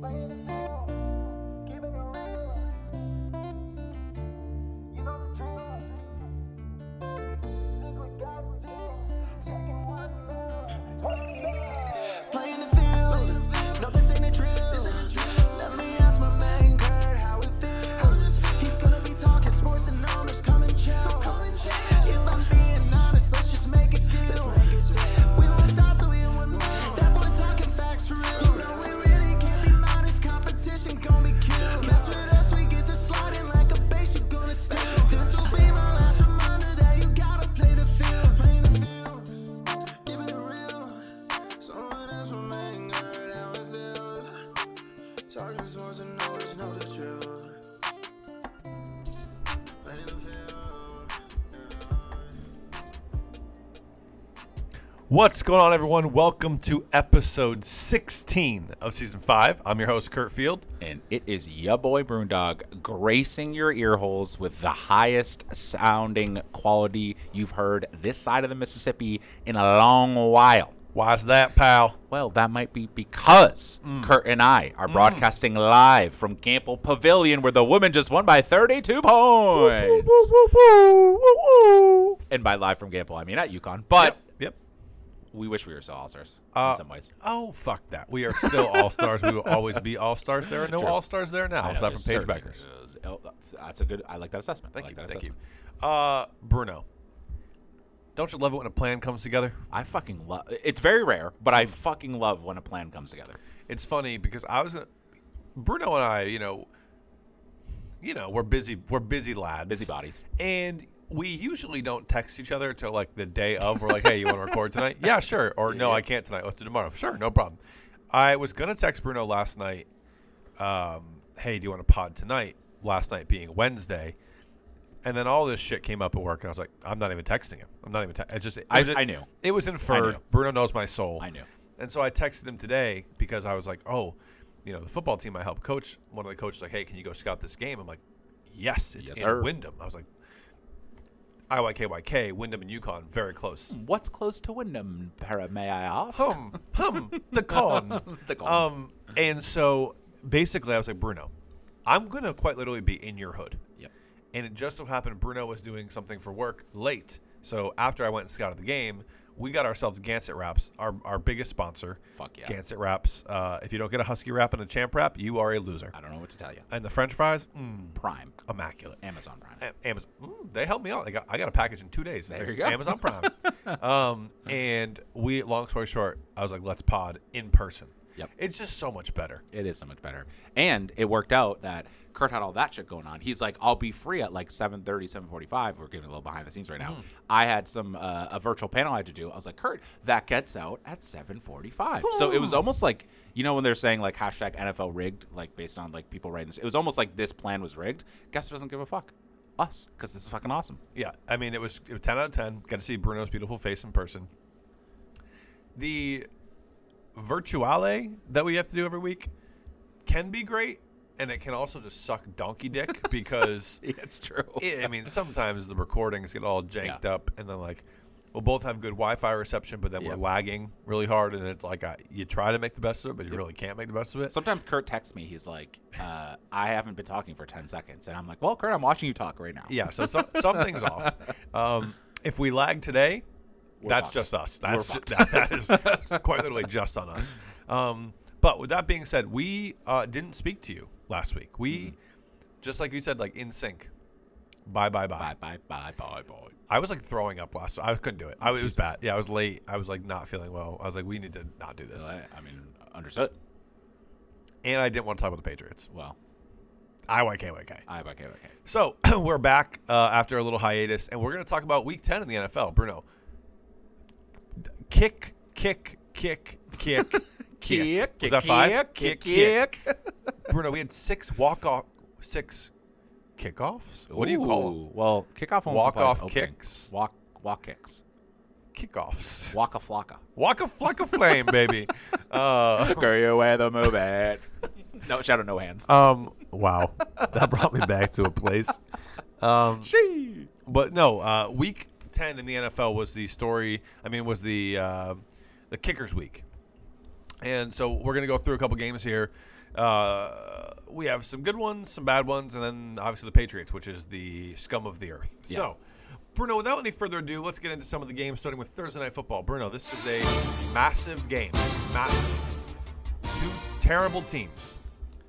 Playing What's going on, everyone? Welcome to episode 16 of season 5. I'm your host, Kurt Field. and it is ya boy Broondog gracing your ear holes with the highest sounding quality you've heard this side of the Mississippi in a long while. Why's that, pal? Well, that might be because Mm. Kurt and I are broadcasting live from Gampel Pavilion, where the women just won by 32 points. And by live from Gampel, I mean at UConn. But Yep. We wish we were still all stars Uh, in some ways. Oh, fuck that. We are still all stars. We will always be all stars. There are no all stars there now, aside from Paige Bueckers. certainly Bueckers. is. Oh, That's a good. I like that assessment. Thank I like you. that Thank you. Uh, Bruno. Don't you love it when a plan comes together? I fucking love. It's very rare, but I fucking love when a plan comes together. It's funny because I was Bruno and I, you know, you know, we're busy. We're busy lads. Busybodies. And we usually don't text each other till like the day of. We're like, hey, you want to record tonight? Yeah, sure. Or no, I can't tonight. Let's do tomorrow. Sure, no problem. I was gonna text Bruno last night. Um, hey, do you want to pod tonight? Last night being Wednesday. And then all this shit came up at work, and I was like, I'm not even texting him. I'm not even. Te- it just. I- was, I knew. It was inferred. knew. Bruno knows my soul. I knew. And so I texted him today because I was like, oh, you know, the football team I help coach, one of the coaches like, hey, can you go scout this game? I'm like, yes, it's Yes, in sir. Windham. I was like, IYKYK, Windham and UConn, very close. What's close to Windham, para, may I ask? Hum, hum, the con. The con. Um, and so basically I was like, Bruno, I'm going to quite literally be in your hood. Yep. And it just so happened Bruno was doing something for work late. So after I went and scouted the game, we got ourselves Gansett wraps, our, our biggest sponsor. Fuck yeah. Gansett wraps. Uh, if you don't get a Husky wrap and a Champ wrap, you are a loser. I don't know what to tell you. And the French fries, mm, Prime. immaculate. Amazon Prime. A- Amazon, mm, they helped me out. They got, I got a package in two days. There They- you go. Amazon Prime. um, and we, long story short, I was like, let's pod in person. Yep. It's just so much better. It is so much better. And it worked out that Kurt had all that shit going on. He's like, I'll be free at like 7.30, 7.45. We're getting a little behind the scenes right now. Mm-hmm. I had some, uh, a virtual panel I had to do. I was like, Kurt, that gets out at 7.45. so it was almost like, you know, when they're saying like hashtag NFL rigged, like based on like people writing this, it was almost like this plan was rigged. Guess who doesn't give a fuck? Us, because this is fucking awesome. Yeah, I mean, it was, it was 10 out of 10. Got to see Bruno's beautiful face in person. The virtuale that we have to do every week can be great, and it can also just suck donkey dick because Yeah, it's true. it, I mean, sometimes the recordings get all janked Yeah. up, and then like we'll both have good Wi-Fi reception, but then Yep. we're lagging really hard, and it's like uh, you try to make the best of it, but you really can't make the best of it. Sometimes Kurt texts me. He's like, uh, I haven't been talking for 10 seconds. And I'm like, well, Kurt, I'm watching you talk right now. yeah, so some, something's off. Um, if we lag today, We're that's fucked. just us. That's ju- that, that is quite literally just on us. Um, but with that being said, we uh, didn't speak to you last week. We Mm-hmm. just like you said, like in sync. Bye bye bye. Bye, bye, bye, bye, bye. I was like throwing up last. I couldn't do it. I, it was bad. Yeah, I was late. I was like not feeling well. I was like, we need to not do this. I I mean, understood. And I didn't want to talk about the Patriots. Well, IYKYK. I okay, okay. So we're back uh, after a little hiatus, and we're going to talk about Week 10 in the NFL. Bruno, kick, kick, kick, kick, kick. Was that five? kick, kick. Bruno, we had six walk off, six kickoffs. What do you call them? Well, kickoff Walk-off opening. kicks? Walk, walk kicks. Kickoffs. Waka flocka. Walk a flock flame, baby. Uh, Go your way, the move it. no, shout out, no hands. um, wow, that brought me back to a place. Um, She. But no, uh, week ten in the NFL was the story. I mean, was the uh, the kickers week, and so we're gonna go through a couple games here. Uh, we have some good ones, some bad ones, and then obviously the Patriots, which is the scum of the earth. Yeah. So, Bruno, without any further ado, let's get into some of the games, starting with Thursday Night Football. Bruno, this is a massive game. Massive. Two terrible teams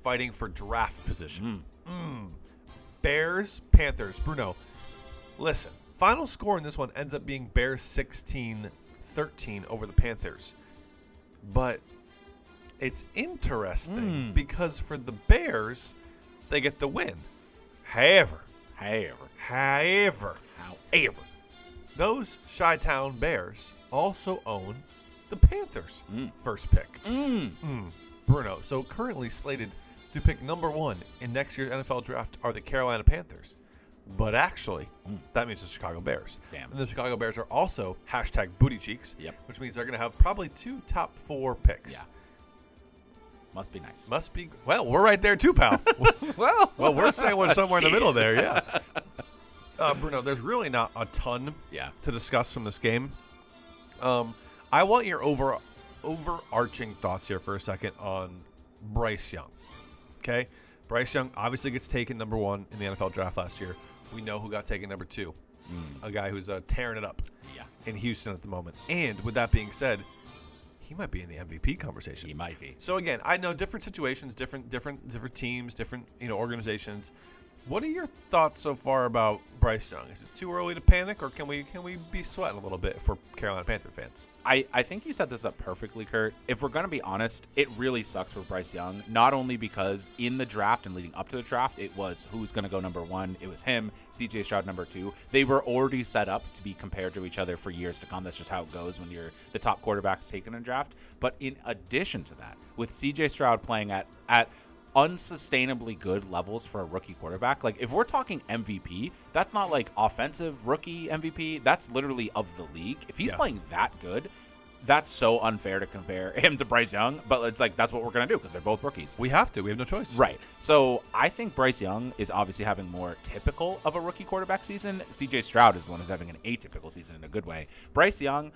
fighting for draft position. Mm. Bears, Panthers. Bruno, listen. Final score in this one ends up being Bears 16 13 over the Panthers. But it's interesting because for the Bears, they get the win. However, However, however, however, those Chi Town Bears also own the Panthers' first pick. mm. Mm. Bruno. So currently slated to pick number one in next year's NFL draft are the Carolina Panthers. But actually, that means the Chicago Bears. Damn. And the Chicago Bears are also hashtag booty cheeks, Yep. which means they're going to have probably two top four picks. Yeah. Must be nice. Must be, well, we're right there too, pal. well, well, we're saying we're somewhere in the middle there, yeah. Uh, Bruno, there's really not a ton Yeah. to discuss from this game. Um, I want your over overarching thoughts here for a second on Bryce Young. Okay, Bryce Young obviously gets taken number one in the NFL draft last year. We know who got taken number two, a guy who's uh, tearing it up Yeah, in Houston at the moment. And with that being said, he might be in the MVP conversation. he might be. So again, I know different situations, different different different teams, different you know organizations. What are your thoughts so far about Bryce Young? Is it too early to panic, or can we can we be sweating a little bit for Carolina Panther fans? I, I think you set this up perfectly, Kurt. If we're to be honest, it really sucks for Bryce Young. Not only because in the draft and leading up to the draft, it was who's to go number one. It was him, CJ Stroud number two. They were already set up to be compared to each other for years to come. That's just how it goes when you're the top quarterbacks taken in draft. But in addition to that, with CJ Stroud playing at at unsustainably good levels for a rookie quarterback. Like if we're talking MVP, that's not like offensive rookie MVP. That's literally of the league. If he's Yeah. playing that good, that's so unfair to compare him to Bryce Young. But it's like that's what we're gonna do because they're both rookies. We have to. We have no choice. Right. So I think Bryce Young is obviously having more typical of a rookie quarterback season. CJ Stroud is the one who's having an atypical season in a good way. Bryce Young,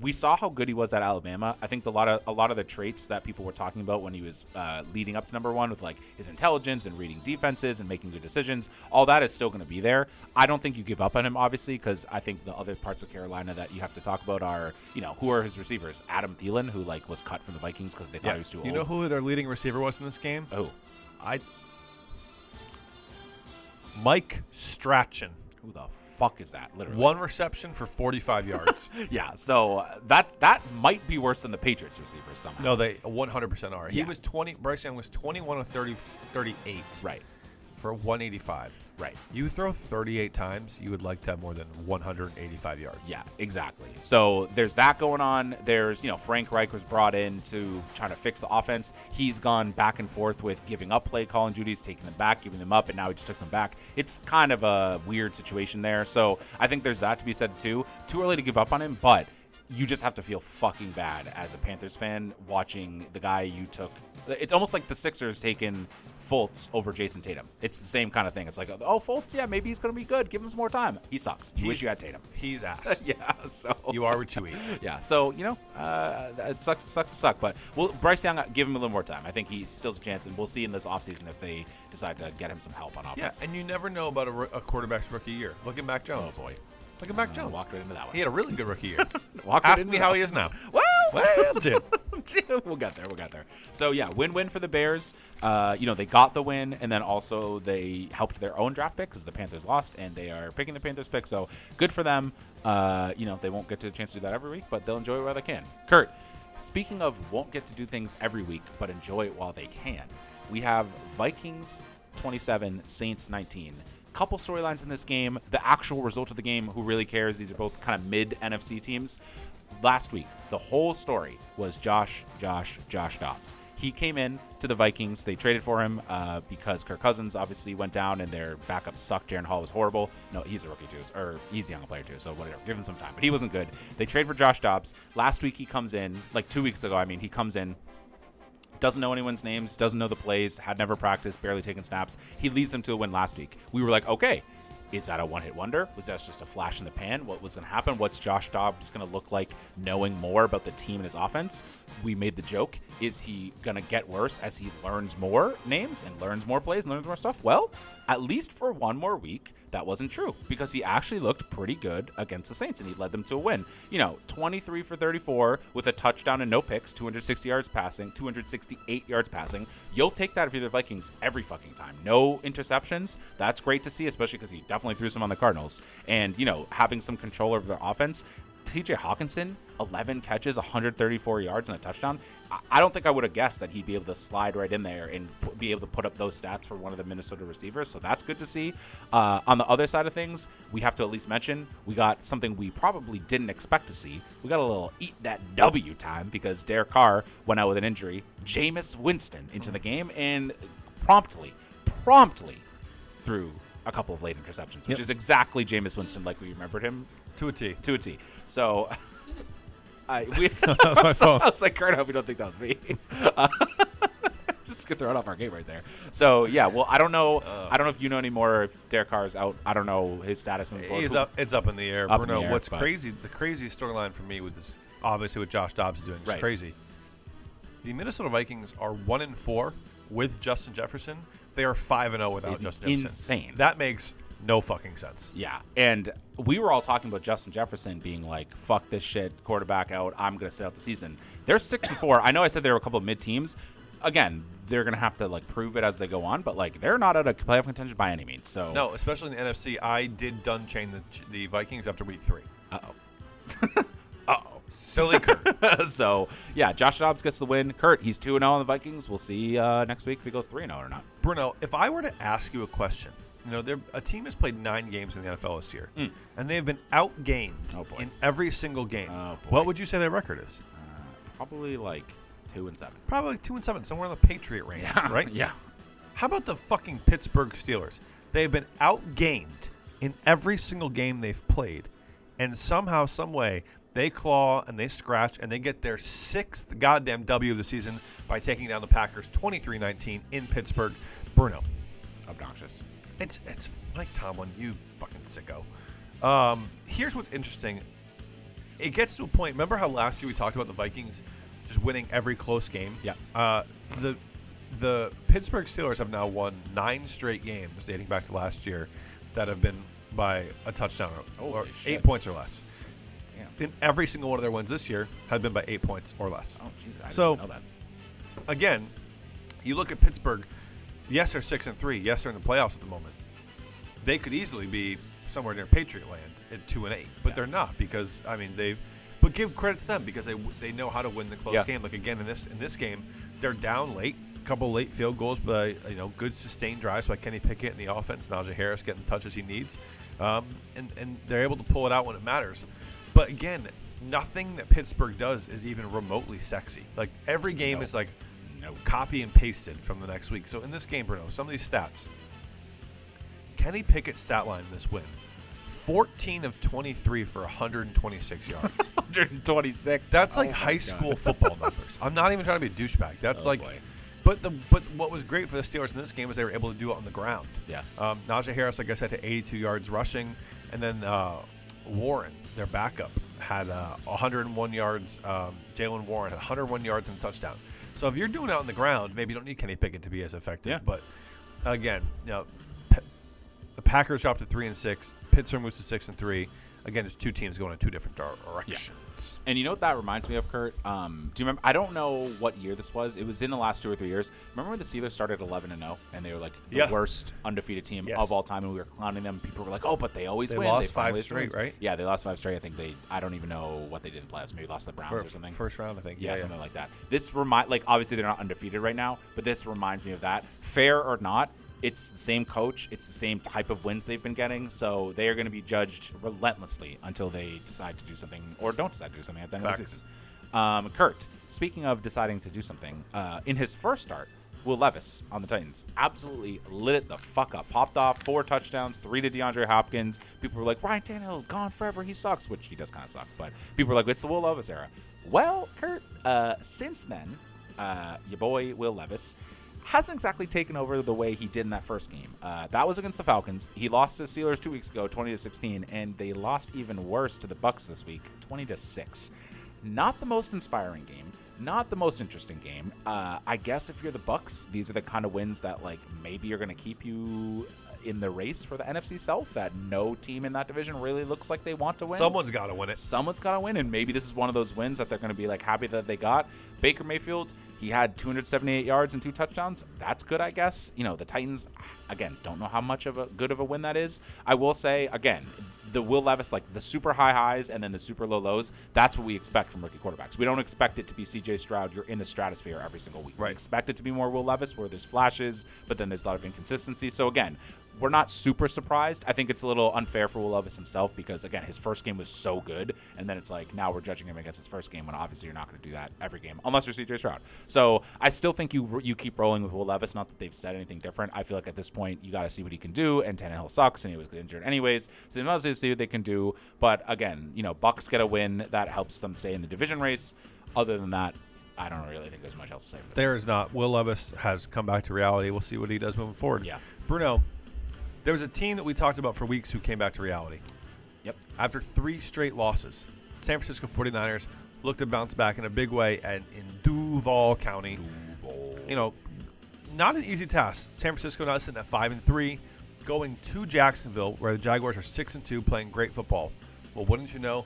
we saw how good he was at Alabama. I think a lot of a lot of the traits that people were talking about when he was uh, leading up to number one, with like his intelligence and reading defenses and making good decisions, all that is still going to be there. I don't think you give up on him, obviously, because I think the other parts of Carolina that you have to talk about are, you know, who are his receivers? Adam Thielen, who like was cut from the Vikings because they thought Yeah. he was too You old. You know who their leading receiver was in this game? Oh, I. Mike Strachan. who the fuck is that? Literally. One reception for 45 yards. Yeah, so uh, that that might be worse than the Patriots receivers somehow. No, they 100% are. He Yeah. was 20. Bryce Young was 21 of 30, 38 Right, for 185. right. You throw 38 times, you would like to have more than 185 yards. Yeah, exactly. So there's that going on. There's, you know, Frank Reich was brought in to try to fix the offense. He's gone back and forth with giving up play calling duties, taking them back, giving them up, and now he just took them back. It's kind of a weird situation there. So I think there's that to be said too. Too early to give up on him, but you just have to feel fucking bad as a Panthers fan watching the guy you took. It's almost like the Sixers taking Fultz over Jayson Tatum. It's the same kind of thing. It's like, oh, Fultz, yeah, maybe he's going to be good. Give him some more time. He sucks. You wish you had Tatum. He's ass. Yeah, so You are what you eat. yeah, so you know, uh, it sucks, sucks to suck, but well, Bryce Young, give him a little more time. I think he still has a chance, and we'll see in this offseason if they decide to get him some help on Yeah, offense. and you never know about a, a quarterback's rookie year. Look at Mac Jones. oh boy, Look at Mac Uh, Jones. walked right into that one. He had a really good rookie year. Walked right Ask me how he is now. Well, Well, Jim. Jim, we'll get there. We'll get there. So yeah, win-win for the Bears. Uh, you know, they got the win, and then also they helped their own draft pick because the Panthers lost, and they are picking the Panthers pick. So good for them. Uh, you know, they won't get to a chance to do that every week, but they'll enjoy it while they can. Kurt, speaking of won't get to do things every week, but enjoy it while they can, we have Vikings 27, Saints 19 couple storylines in this game. The actual result of the game, who really cares? These are both kind of mid NFC teams. Last week, the whole story was Josh, Josh, Josh Dobbs. He came in to the Vikings. They traded for him uh, because Kirk Cousins obviously went down and their backup sucked. Jaren Hall was horrible. No, he's a rookie too, or he's a young player too. So whatever, give him some time. But he wasn't good. They trade for Josh Dobbs. Last week he comes in, like two weeks ago. I mean, he comes in, doesn't know anyone's names, doesn't know the plays, had never practiced, barely taken snaps. He leads them to a win last week. We were like, okay, Is that a one hit wonder? Was that just a flash in the pan? What was going to happen? What's Josh Dobbs going to look like knowing more about the team and his offense? We made the joke. Is he going to get worse as he learns more names and learns more plays and learns more stuff? Well, at least for one more week, that wasn't true because he actually looked pretty good against the Saints and he led them to a win. You know, 23 for 34 with a touchdown and no picks, 260 yards passing, 268 yards passing. You'll take that if you're the Vikings every fucking time. No interceptions. That's great to see, especially because he definitely threw some on the Cardinals. And, you know, having some control over their offense. TJ Hockenson, 11 catches, 134 yards, and a touchdown. I- don't think I would have guessed that he'd be able to slide right in there and be able to put up those stats for one of the Minnesota receivers. So that's good to see. Uh, on the other side of things, we have to at least mention we got something we probably didn't expect to see. We got a little eat that W time because Derek Carr went out with an injury. Jameis Winston into the game and promptly, promptly threw a couple of late interceptions, which Yep. is exactly Jameis Winston like we remembered him To a T. to a T. So, I we. so fault. I was like, Kurt, I hope you don't think that was me. Uh, just get thrown off our game right there. So yeah, well, I don't know. I don't know if you know anymore. If Derek Carr is out, I don't know his status moving forward. He's up. It's up in the air. Up Bruno, the air, what's but- crazy? The craziest storyline for me with this, obviously, what Josh Dobbs is doing is Right. crazy. The Minnesota Vikings are one in four with Justin Jefferson. They are five and zero without In- Justin Jefferson. insane. That makes no fucking sense. Yeah, and we were all talking about Justin Jefferson being like, "Fuck this shit, quarterback out. I'm gonna sit out the season." They're six and four. I know I said there were a couple of mid teams. Again, they're gonna have to like prove it as they go on, but like they're not out of playoff contention by any means. So No, especially in the NFC. I did done chain the the Vikings after week three. Uh oh. Uh oh. Silly Kurt. oh. so yeah, Josh Dobbs gets the win. Kurt, he's two and zero on the Vikings. We'll see uh, next week if he goes three and zero or not. Bruno, if I were to ask you a question, you know, they're- a team has played nine games in the NFL this year, hmm. and they have been outgained. Oh, in every single game. Oh. What would you say their record is? Uh, probably like two and seven. Probably two and seven, somewhere in the Patriot range, right? Yeah. How about the fucking Pittsburgh Steelers? They've been outgained in every single game they've played, and somehow, some way, they claw and they scratch and they get their sixth goddamn W of the season by taking down the Packers 23-19 in Pittsburgh. Bruno, Obnoxious. It's it's Mike Tomlin, you fucking sicko. Um, here's what's interesting. It gets to a point. Remember how last year we talked about the Vikings just winning every close game? Yeah. Uh, the the Pittsburgh Steelers have now won nine straight games dating back to last year that have been by a touchdown or, or shit. eight points or less. Damn. In every single one of their wins this year have been by eight points or less. Oh, jeez. I didn't So- know that. Again, you look at Pittsburgh. Yes, they're six and three. Yes, they're in the playoffs at the moment. They could easily be somewhere near Patriot land at two and eight, but Yeah. they're not because I mean they've. But give credit to them because they they know how to win the close Yeah. game. Like again in this in this game, they're down late, a couple late field goals, but you know good sustained drives by Kenny Pickett and the offense. Najee Harris getting the touches he needs, um, and and they're able to pull it out when it matters. But again, nothing that Pittsburgh does is even remotely sexy. Like every game No. is like No. copy and pasted from the next week. So in this game, Bruno, some of these stats. Kenny Pickett's stat line in this win 14 of 23 for 126 yards. 126. That's like Oh high God. school football numbers. I'm not even trying to be a douchebag. That's Oh, like, boy. but the but what was great for the Steelers in this game is they were able to do it on the ground. Yeah. Um, Najee Harris, like I said, had 82 yards rushing, and then uh, Warren, their backup, had uh, 101 yards. Um, Jaylen Warren had 101 yards and a touchdown. So if you're doing it on the ground, maybe you don't need Kenny Pickett to be as effective. Yeah. But again, you know, P- the Packers dropped to three and six. Pittsburgh moves to six and three. Again, it's two teams going in two different dir- directions. And you know what that reminds me of, Kurt? Um, do you remember? I don't know what year this was. It was in the last two or three years. Remember when the Steelers started 11 and 0, and they were like the Yeah. worst undefeated team Yes. of all time, and we were clowning them. People were like, "Oh, but they always win. They win." lost five finally straight, wins." right? Yeah, they lost five straight. I think they. I don't even know what they did in playoffs. Maybe lost the Browns For or something. First round, I think. yeah, something like that. This remind like obviously they're not undefeated right now, but this reminds me of that. Fair or not, it's the same coach, it's the same type of wins they've been getting, so they are going to be judged relentlessly until they decide to do something or don't decide to do something at the end of the season. Um, Kurt, speaking of deciding to do something, uh, in his first start, Will Levis on the Titans absolutely lit it the fuck up. Popped off four touchdowns, three to DeAndre Hopkins. People were like, Ryan Tannehill gone forever. He sucks, which he does kind of suck. But people were like, it's the Will Levis era. Well, Kurt, uh, since then, uh, your boy Will Levis hasn't exactly taken over the way he did in that first game. Uh, that was against the Falcons. He lost to the Steelers two weeks ago, 20 to 16, and they lost even worse to the Bucs this week, 20 to 6. Not the most inspiring game. Not the most interesting game. Uh, I guess if you're the Bucs, these are the kind of wins that like maybe are going to keep you in the race for the NFC South. That no team in that division really looks like they want to win. Someone's got to win it. Someone's got to win, and maybe this is one of those wins that they're going to be like happy that they got. Baker Mayfield, he had 278 yards and two touchdowns. That's good, I guess. You know, the Titans, again, don't know how much of a good of a win that is. I will say, again, the Will Levis, like the super high highs and then the super low lows, that's what we expect from rookie quarterbacks. We don't expect it to be CJ Stroud. You're in the stratosphere every single week. Right. We expect it to be more Will Levis, where there's flashes, but then there's a lot of inconsistency. So again, we're not super surprised. I think it's a little unfair for Will Levis himself because again, his first game was so good, and then it's like now we're judging him against his first game when obviously you're not going to do that every game unless you're CJ Stroud. So I still think you you keep rolling with Will Levis. Not that they've said anything different. I feel like at this point you got to see what he can do, and Tannehill sucks, and he was injured anyways. So you must see what they can do. But again, you know, Bucs get a win that helps them stay in the division race. Other than that, I don't really think there's much else to say. There is not. Will Levis has come back to reality. We'll see what he does moving forward. Yeah. Bruno, there was a team that we talked about for weeks who came back to reality. Yep. After three straight losses, San Francisco 49ers looked to bounce back in a big way at, in Duval County. You know, not an easy task. San Francisco now sitting at 5 and 3, going to Jacksonville, where the Jaguars are 6 and 2, playing great football. Well, wouldn't you know?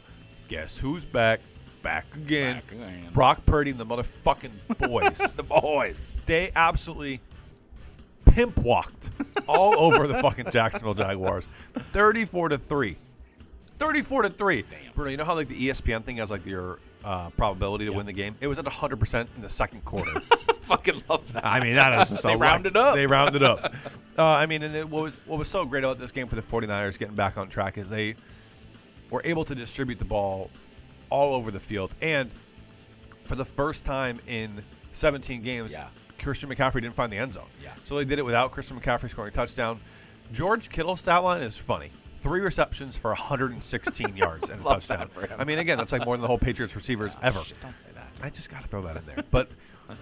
Guess who's back? Back again. Back again. Brock Purdy and the motherfucking boys. the boys. they absolutely pimp walked all over the fucking Jacksonville Jaguars. 34 to 3. 34 to 3. Damn. Bruno, you know how like the ESPN thing has like your uh, probability to win the game? It was at 100% in the second quarter. Fucking love that. I mean, that is just They rounded up. They rounded up. Uh, I mean, and it, what was what was so great about this game for the 49ers getting back on track is they were able to distribute the ball all over the field. And for the first time in 17 games, Yeah. Christian McCaffrey didn't find the end zone. Yeah. So they did it without Christian McCaffrey scoring a touchdown. George Kittle's stat line is funny. Three receptions for 116 yards and a touchdown. that for him. I mean, again, that's like more than the whole Patriots receivers ever. Shit, don't say that. I just got to throw that in there. But,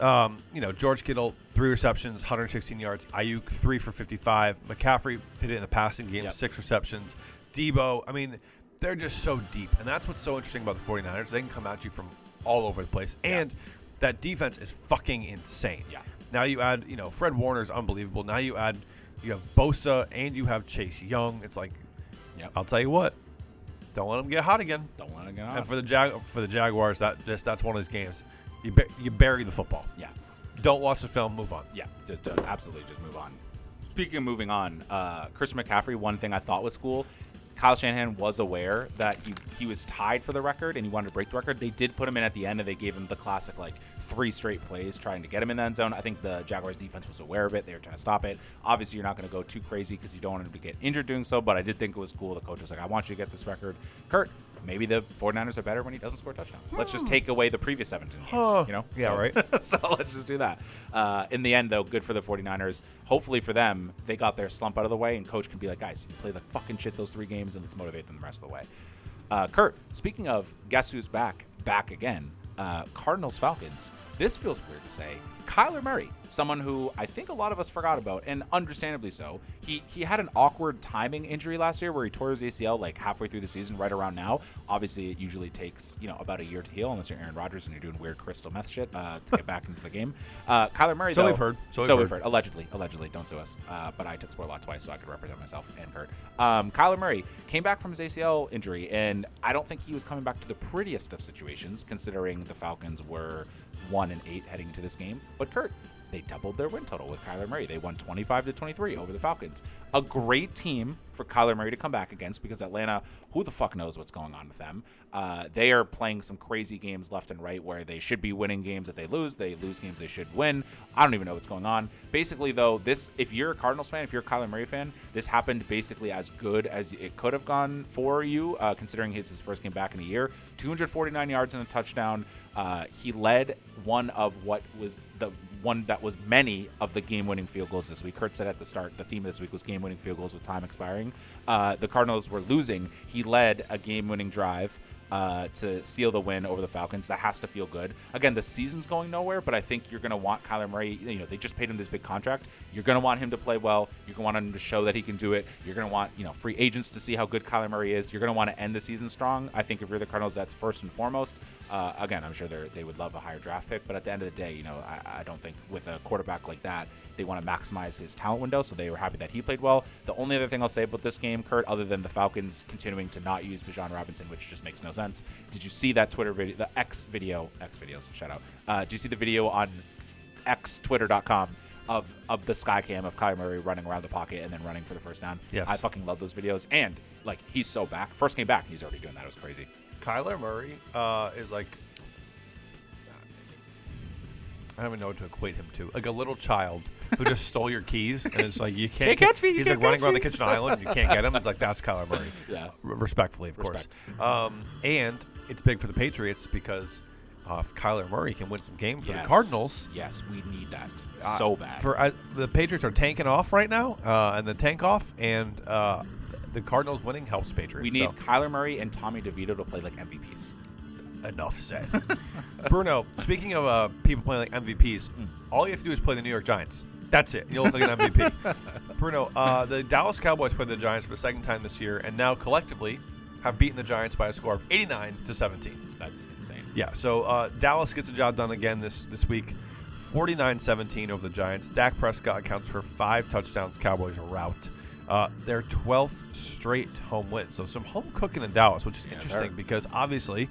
um, you know, George Kittle, three receptions, 116 yards. Aiyuk, three for 55. McCaffrey did it in the passing game, Yep. six receptions. Deebo, I mean, they're just so deep. And that's what's so interesting about the 49ers. They can come at you from all over the place. And that defense is fucking insane. Yeah. Now you add, you know, Fred Warner's unbelievable. Now you add, you have Bosa and you have Chase Young. It's like, Yep. I'll tell you what, don't let them get hot again. Don't want to get on. And for the Jag for the Jaguars, that just that's one of those games. You bu- you bury the football. yeah. Don't watch the film. Move on. Yeah, just, uh, absolutely, just move on. Speaking of moving on, uh, Christian McCaffrey. One thing I thought was cool. Kyle Shanahan was aware that he he was tied for the record and he wanted to break the record. They did put him in at the end and they gave him the classic like three straight plays trying to get him in the end zone. I think the Jaguars defense was aware of it. They were trying to stop it. Obviously, you're not going to go too crazy because you don't want him to get injured doing so. But I did think it was cool. The coach was like, "I want you to get this record." Kurt, maybe the 49ers are better when he doesn't score touchdowns. Let's just take away the previous 17 games. You know? Yeah, So- right. so let's just do that. Uh, in the end, though, good for the 49ers. Hopefully for them, they got their slump out of the way, and coach can be like, guys, you play the fucking shit those three games, and let's motivate them the rest of the way. Uh, Kurt, speaking of guess who's back, back again, uh, Cardinals Falcons. This feels weird to say. Kyler Murray, someone who I think a lot of us forgot about, and understandably so. He he had an awkward timing injury last year where he tore his ACL like halfway through the season, right around now. Obviously, it usually takes you know about a year to heal, unless you're Aaron Rodgers and you're doing weird crystal meth shit uh, to get back into the game. Uh, Kyler Murray, So though, we've heard. So So, we've we've heard. Allegedly, allegedly, don't sue us. Uh, but I took sport law twice, so I could represent myself and Kurt. Um, Kyler Murray came back from his ACL injury, and I don't think he was coming back to the prettiest of situations, considering the Falcons were one and eight heading into this game. But Kurt, they doubled their win total with Kyler Murray. They won 25 to 23 over the Falcons. A great team for Kyler Murray to come back against because Atlanta, who the fuck knows what's going on with them? Uh, they are playing some crazy games left and right where they should be winning games that they lose. They lose games they should win. I don't even know what's going on. Basically, though, this if you're a Cardinals fan, if you're a Kyler Murray fan, this happened basically as good as it could have gone for you, uh, considering it's his first game back in a year. 249 yards and a touchdown. Uh, he led one of what was the one that was many of the game-winning field goals this week. Kurt said at the start the theme this week was game-winning field goals with time expiring. Uh, the Cardinals were losing. He led a game-winning drive uh, to seal the win over the Falcons. That has to feel good. Again, the season's going nowhere, but I think you're going to want Kyler Murray. You know, they just paid him this big contract. You're going to want him to play well. You're going to want him to show that he can do it. You're going to want you know free agents to see how good Kyler Murray is. You're going to want to end the season strong. I think if you're the Cardinals, that's first and foremost. Uh, again, I'm sure they would love a higher draft pick, but at the end of the day, you know, I, I don't think with a quarterback like that, they want to maximize his talent window. So they were happy that he played well. The only other thing I'll say about this game, Kurt, other than the Falcons continuing to not use Bijan Robinson, which just makes no sense. Did you see that Twitter video, the X video, X videos, shout out. Uh, did you see the video on xtwitter.com of of the sky cam of Kyler Murray running around the pocket and then running for the first down? Yes. I fucking love those videos. And like he's so back. First came back, and he's already doing that. It was crazy. Kyler Murray uh, is like I don't even know what to equate him to. Like a little child who just stole your keys and it's like you can't, Can't catch me, you He's can't like running around me. the kitchen island. You can't get him. It's like that's Kyler Murray. Yeah. R- respectfully, of Respect. course. Um, and it's big for the Patriots because uh, if Kyler Murray can win some games for Yes. the Cardinals, Yes, we need that uh, so bad. For uh, the Patriots are tanking off right now, uh, and the tank off, and uh, the Cardinals winning helps Patriots. we need so. Kyler Murray and Tommy DeVito to play like MVPs. Enough said. Bruno, speaking of uh, people playing like MVPs, all you have to do is play the New York Giants. That's it. You'll look like an MVP. Bruno, uh, the Dallas Cowboys played the Giants for the second time this year, and now collectively have beaten the Giants by a score of 89 to 17. That's insane. Yeah, so uh, Dallas gets the job done again this this week. 49-17 over the Giants. Dak Prescott accounts for five touchdowns. Cowboys are rout. Uh, their 12th straight home win. So some home cooking in Dallas, which is Yes, interesting because obviously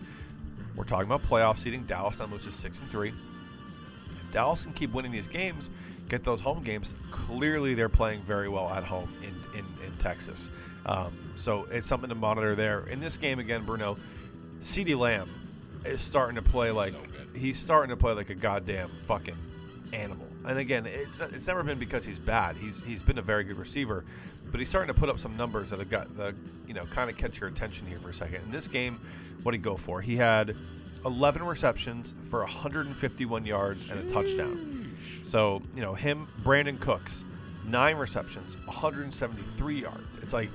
we're talking about playoff seeding. Dallas moves to six and three. If Dallas can keep winning these games, get those home games. Clearly, they're playing very well at home in in, in Texas. Um, so it's something to monitor there. In this game again, Bruno, CeeDee Lamb is starting to play like So he's starting to play like a goddamn fucking animal. And again, it's it's never been because he's bad. He's he's been a very good receiver, but he's starting to put up some numbers that have got that you know kind of catch your attention here for a second. In this game, what did he go for? He had 11 receptions for 151 yards and a touchdown. So you know him, Brandin Cooks, nine receptions, 173 yards. It's like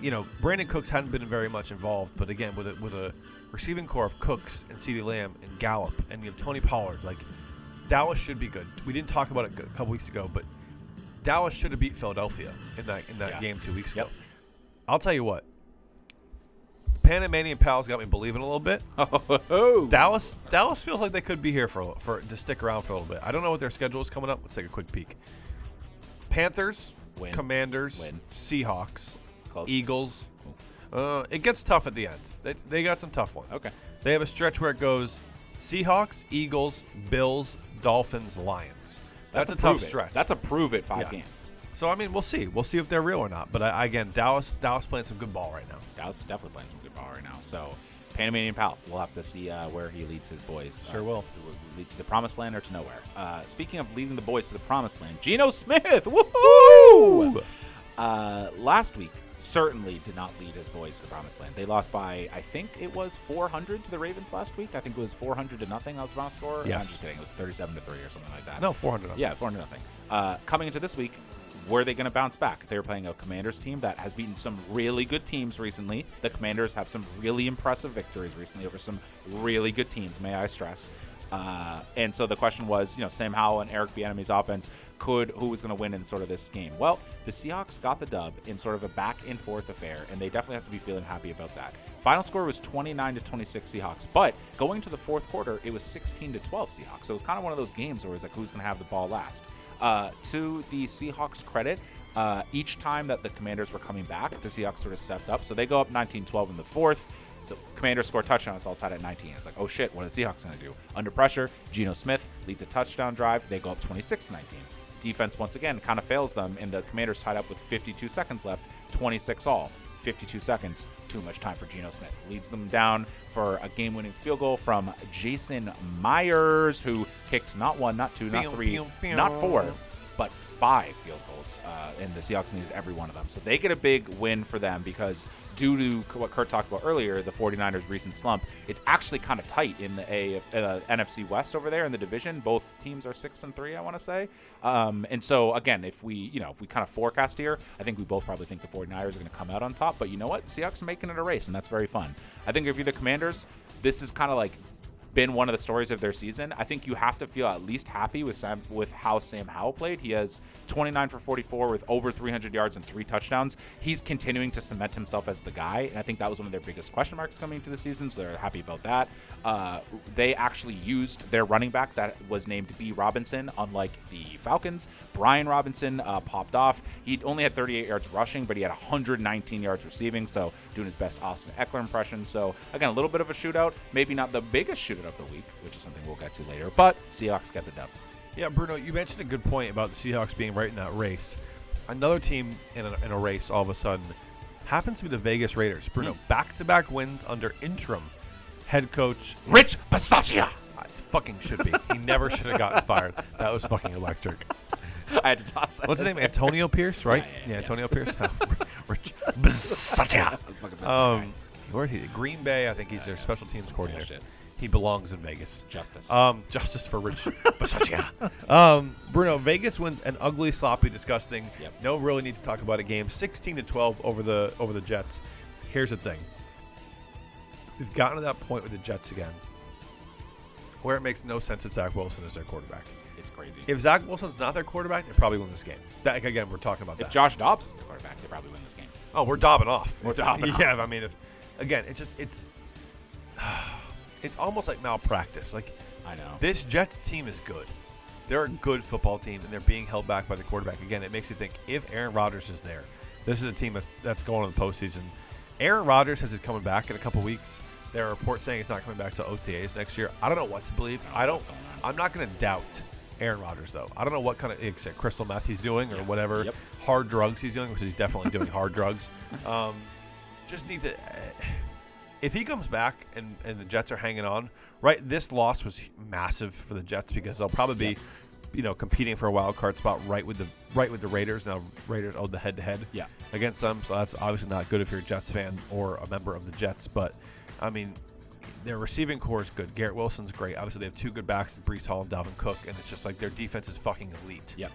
you know, Brandin Cooks hadn't been very much involved, but again, with a, with a receiving core of Cooks and CeeDee Lamb and Gallup and you know Tony Pollard, like Dallas should be good. We didn't talk about it a couple weeks ago, but Dallas should have beat Philadelphia in that in that Yeah. game two weeks Yep. ago. I'll tell you what, Panamanian pals got me believing a little bit. Oh, Dallas, Dallas feels like they could be here for for to stick around for a little bit. I don't know what their schedule is coming up. Let's take a quick peek. Panthers, Win. Commanders, Win. Seahawks, Close. Eagles. Uh, it gets tough at the end. They, they got some tough ones. Okay. They have a stretch where it goes Seahawks, Eagles, Bills, Dolphins, Lions. That's, a, tough prove it. stretch. That's a prove it five Yeah. games. so I mean, we'll see. We'll see if they're real or not. But I, again, Dallas, Dallas playing some good ball right now. Dallas is definitely playing some good ball right now. So, Panamanian Pal, we'll have to see uh, where he leads his boys. Sure uh, will. lead to the promised land or to nowhere. Uh, speaking of leading the boys to the promised land, Geno Smith, woohoo! Uh, last week certainly did not lead his boys to the promised land. They lost by, I think it was 400 to the Ravens last week. I think it was 400 to nothing. That was the final score. I'm Yes. just kidding. It was 37 to three or something like that. No, 400. Yeah, 400 to nothing. Uh, coming into this week, were they going to bounce back? They were playing a Commanders team that has beaten some really good teams recently. The Commanders have some really impressive victories recently over some really good teams, may I stress. Uh, and so the question was, you know, Sam Howell and Eric Bieniemy's offense could who was going to win in sort of this game? Well, the Seahawks got the dub in sort of a back and forth affair, and they definitely have to be feeling happy about that. Final score was 29 to 26 Seahawks, but going to the fourth quarter, it was 16 to 12 Seahawks. So it was kind of one of those games where it was like, who's going to have the ball last? Uh, to the Seahawks' credit, uh, each time that the Commanders were coming back, the Seahawks sort of stepped up. So they go up 19-12 in the fourth. The Commanders score a touchdown. It's all tied at 19. It's like, oh shit, what are the Seahawks going to do? Under pressure, Geno Smith leads a touchdown drive. They go up 26 19. Defense, once again, kind of fails them, and the Commanders tied up with 52 seconds left, 26 all. 52 seconds, too much time for Geno Smith. Leads them down for a game winning field goal from Jason Myers, who kicked not one, not two, not three, not four, but five field goals, uh, and the Seahawks needed every one of them. So they get a big win for them because due to what Kurt talked about earlier, the 49ers' recent slump, it's actually kind of tight in the A uh, NFC West over there in the division. Both teams are six and three, I want to say. Um, and so again, if we you know if we kind of forecast here, I think we both probably think the 49ers are going to come out on top. But you know what, Seahawks making it a race, and that's very fun. I think if you're the Commanders, this is kind of like been one of the stories of their season. I think you have to feel at least happy with Sam with how Sam Howell played. He has 29 for 44 with over 300 yards and three touchdowns. He's continuing to cement himself as the guy, and I think that was one of their biggest question marks coming into the season. So they're happy about that. Uh, they actually used their running back that was named B. Robinson, unlike the Falcons. Brian Robinson uh, popped off. He only had 38 yards rushing, but he had 119 yards receiving. So doing his best Austin Ekeler impression. So again, a little bit of a shootout. Maybe not the biggest shootout of the week, which is something we'll get to later. But Seahawks get the dub. Yeah, Bruno, you mentioned a good point about the Seahawks being right in that race. Another team in a, in a race all of a sudden happens to be the Vegas Raiders. Bruno, back to back wins under interim head coach. Rich Bisaccia. I fucking should be. He never should have gotten fired. That was fucking electric. I had to toss that. What's his name? Antonio Pierce, right? Yeah, yeah, yeah. Antonio Pierce. Rich Bisaccia. Um, where is he? Green Bay. I think he's their yeah, special teams coordinator. bullshit. He belongs in Vegas. Justice. Um, justice for Rich Bisaccia. um, Bruno, Vegas wins an ugly, sloppy, disgusting. Yep. No really need to talk about a game. 16 to 12 over the over the Jets. Here's the thing. We've gotten to that point with the Jets again, where it makes no sense that Zach Wilson is their quarterback. it's crazy. If Zach Wilson's not their quarterback, they probably win this game. That, again, we're talking about If that. Josh Dobbs is their quarterback, they probably win this game. Oh, we're dobbing off. We're If- dobbing Yeah, I mean, if again, it's just it's it's almost like malpractice. Like I know. this Jets team is good. They're a good football team, and they're being held back by the quarterback. Again, it makes you think if Aaron Rodgers is there, this is a team that's, that's going to the postseason. Aaron Rodgers has is coming back in a couple weeks. There are reports saying he's not coming back to OTAs next year. I don't know what to believe. I I don't know don't. what's going on. I'm not going to doubt Aaron Rodgers though. I don't know what kind of I said, crystal meth he's doing or Yeah. whatever Yep. hard drugs he's doing, which he's definitely doing hard drugs. Um, just need to. If he comes back and, and the Jets are hanging on, right? This loss was massive for the Jets because they'll probably be, you know, competing for a wild card spot right with the right with the Raiders. Now Raiders own the head to head Yeah. against them, so that's obviously not good if you're a Jets fan or a member of the Jets. But I mean, their receiving core is good. Garrett Wilson's great. Obviously, they have two good backs in Breece Hall and Dalvin Cook, and it's just like their defense is fucking elite. Yeah.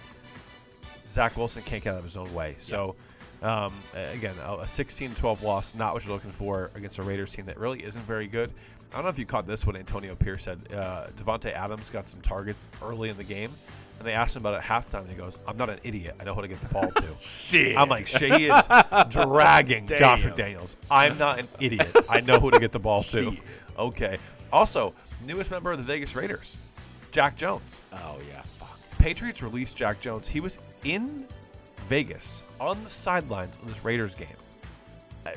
Zach Wilson can't get out of his own way. So, um, again, a a 16-12 loss, not what you're looking for against a Raiders team that really isn't very good. I don't know if you caught this when Antonio Pierce said uh, Davante Adams got some targets early in the game, and they asked him about it at halftime, and he goes, "I'm not an idiot. I know how to get the ball to." Shit. I'm like, shit, he is dragging Josh McDaniels. I'm not an idiot. I know who to get the ball to. Okay. Also, newest member of the Vegas Raiders, Jack Jones. Oh yeah. Fuck. Patriots released Jack Jones. He was in Vegas on the sidelines of this Raiders game uh,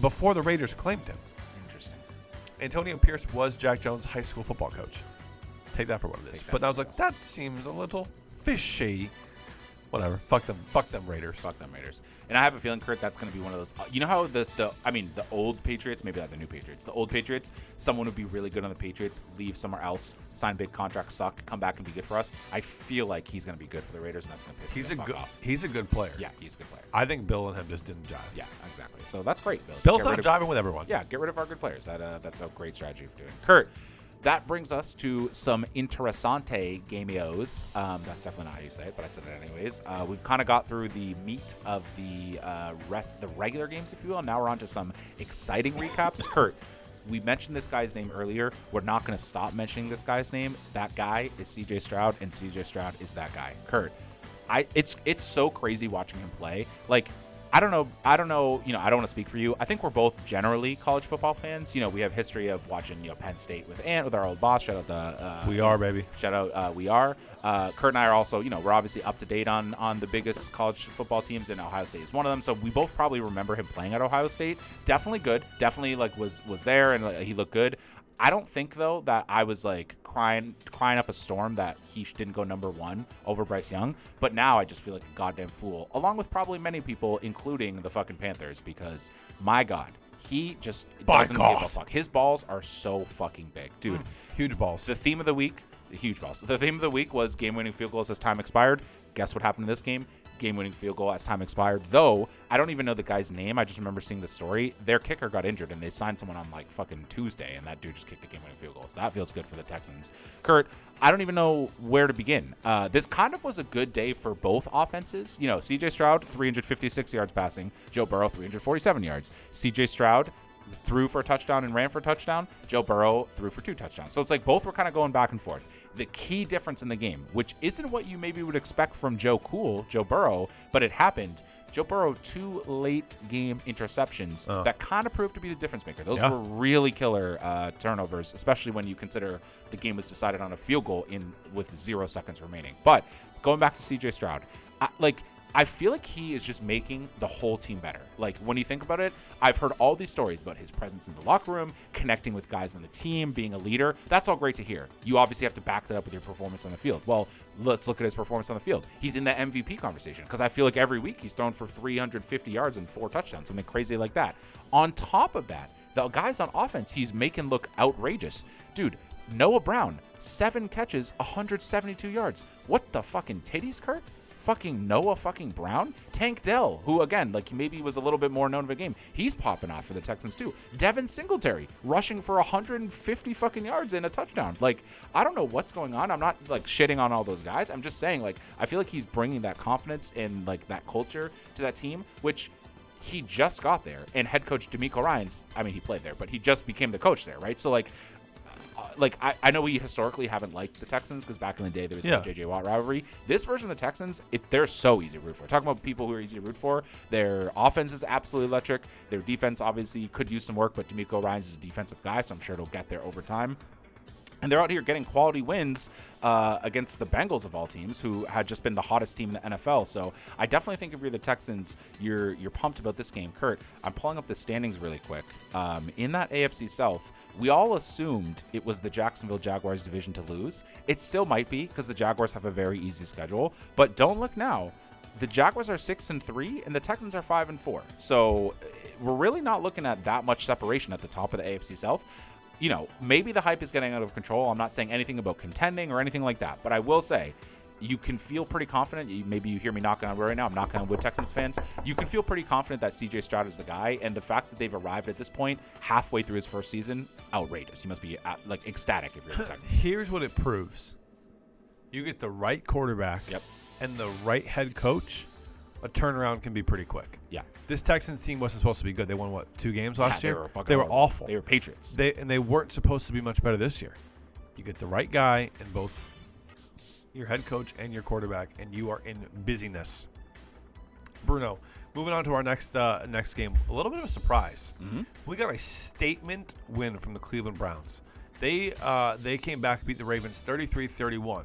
before the Raiders claimed him. Interesting. Antonio Pierce was Jack Jones' high school football coach. Take that for what it is. But I was like, that seems a little fishy. Whatever. Fuck them. Fuck them Raiders. Fuck them Raiders. And I have a feeling, Kurt, that's going to be one of those. uh, You know how the the I mean the old Patriots, maybe not the new Patriots. The old Patriots, someone would be really good on the Patriots, leave somewhere else, sign big contract, suck, come back and be good for us. I feel like he's going to be good for the Raiders, and that's going to piss He's me a good. off. He's a good player. Yeah, he's a good player. I think Bill and him just didn't jive. Yeah, exactly. So that's great, Bill. Bill's not jiving with everyone. Yeah, get rid of our good players. That uh, that's a great strategy for doing. Kurt, that brings us to some interessante gamios. Um, that's definitely not how you say it, but I said it anyways. Uh, we've kind of got through the meat of the uh, rest, the regular games, if you will. Now we're on to some exciting recaps. Kurt, we mentioned this guy's name earlier. We're not going to stop mentioning this guy's name. That guy is C.J. Stroud, and C.J. Stroud is that guy. Kurt, I it's it's so crazy watching him play. Like I don't know. I don't know. You know, I don't want to speak for you. I think we're both generally college football fans. You know, we have history of watching you know Penn State with Ant with our old boss. Shout out to uh, We are, baby. Shout out, uh, we are. Uh, Kurt and I are also, you know, we're obviously up to date on on the biggest college football teams, and Ohio State is one of them. So we both probably remember him playing at Ohio State. Definitely good. Definitely like was was there, and like, he looked good. I don't think though that I was like crying crying up a storm that he didn't go number one over Bryce Young. But now I just feel like a goddamn fool, along with probably many people, including the fucking Panthers, because my God, he just By doesn't give a fuck. His balls are so fucking big, dude. Huge balls. The theme of the week huge balls. The theme of the week was game-winning field goals as time expired. Guess what happened in this game? Game-winning field goal as time expired. Though I don't even know the guy's name. I just remember seeing the story. Their kicker got injured, and they signed someone on like fucking Tuesday, and that dude just kicked a game-winning field goal. So that feels good for the Texans. Kurt, I don't even know where to begin. Uh, this kind of was a good day for both offenses. You know, C.J. Stroud 356 yards passing, Joe Burrow 347 yards. C.J. Stroud threw for a touchdown and ran for a touchdown. Joe Burrow threw for two touchdowns. So it's like both were kind of going back and forth. The key difference in the game, which isn't what you maybe would expect from Joe Cool, Joe Burrow, but it happened. Joe Burrow, two late game interceptions that kind of proved to be the difference maker. Those Yeah. were really killer uh, turnovers, especially when you consider the game was decided on a field goal in with zero seconds remaining. But going back to CJ Stroud, I, like I feel like he is just making the whole team better. Like when you think about it, I've heard all these stories about his presence in the locker room, connecting with guys on the team, being a leader. That's all great to hear. You obviously have to back that up with your performance on the field. Well, let's look at his performance on the field. He's in the MVP conversation because I feel like every week he's thrown for 350 yards and four touchdowns, something crazy like that. On top of that, the guys on offense he's making look outrageous. Dude, Noah Brown, seven catches, 172 yards. What the fucking titties, Kurt? Fucking Noah fucking Brown? Tank Dell, who again, like maybe was a little bit more known of a game. He's popping off for the Texans too. Devin Singletary rushing for 150 fucking yards and a touchdown. Like, I don't know what's going on. I'm not like shitting on all those guys. I'm just saying, like, I feel like he's bringing that confidence and like that culture to that team, which he just got there. And head coach DeMeco Ryans, I mean, he played there, but he just became the coach there, right? So like, Uh, like I, I know we historically haven't liked the Texans because back in the day there was Yeah. no JJ Watt rivalry. This version of the Texans, it, they're so easy to root for. Talking about people who are easy to root for, their offense is absolutely electric. Their defense obviously could use some work, but DeMeco Ryans is a defensive guy, so I'm sure it'll get there over time. And they're out here getting quality wins uh, against the Bengals of all teams, who had just been the hottest team in the NFL. So I definitely think if you're the Texans, you're you're pumped about this game. Kurt, I'm pulling up the standings really quick. Um, in that AFC South, we all assumed it was the Jacksonville Jaguars division to lose. It still might be because the Jaguars have a very easy schedule. But don't look now. The Jaguars are six and three, and the Texans are five and four. So eh, we're really not looking at that much separation at the top of the AFC South you know, maybe the hype is getting out of control. I'm not saying anything about contending or anything like that, but I will say you can feel pretty confident. You, maybe you hear me knocking on wood right now. I'm knocking on wood, Texans fans. You can feel pretty confident that CJ Stroud is the guy, and the fact that they've arrived at this point halfway through his first season, outrageous. You must be uh, like ecstatic if you're the Texans. Here's what it proves: you get the right quarterback, Yep. and the right head coach. A turnaround can be pretty quick. Yeah. This Texans team wasn't supposed to be good. They won what two games last Yeah, year? They were, fucking they were horrible. awful. They were Patriots. They and they weren't supposed to be much better this year. You get the right guy and both your head coach and your quarterback, and you are in busyness. Bruno, moving on to our next uh, next game, a little bit of a surprise. Mhm. We got a statement win from the Cleveland Browns. They uh, they came back, beat the Ravens 33-31,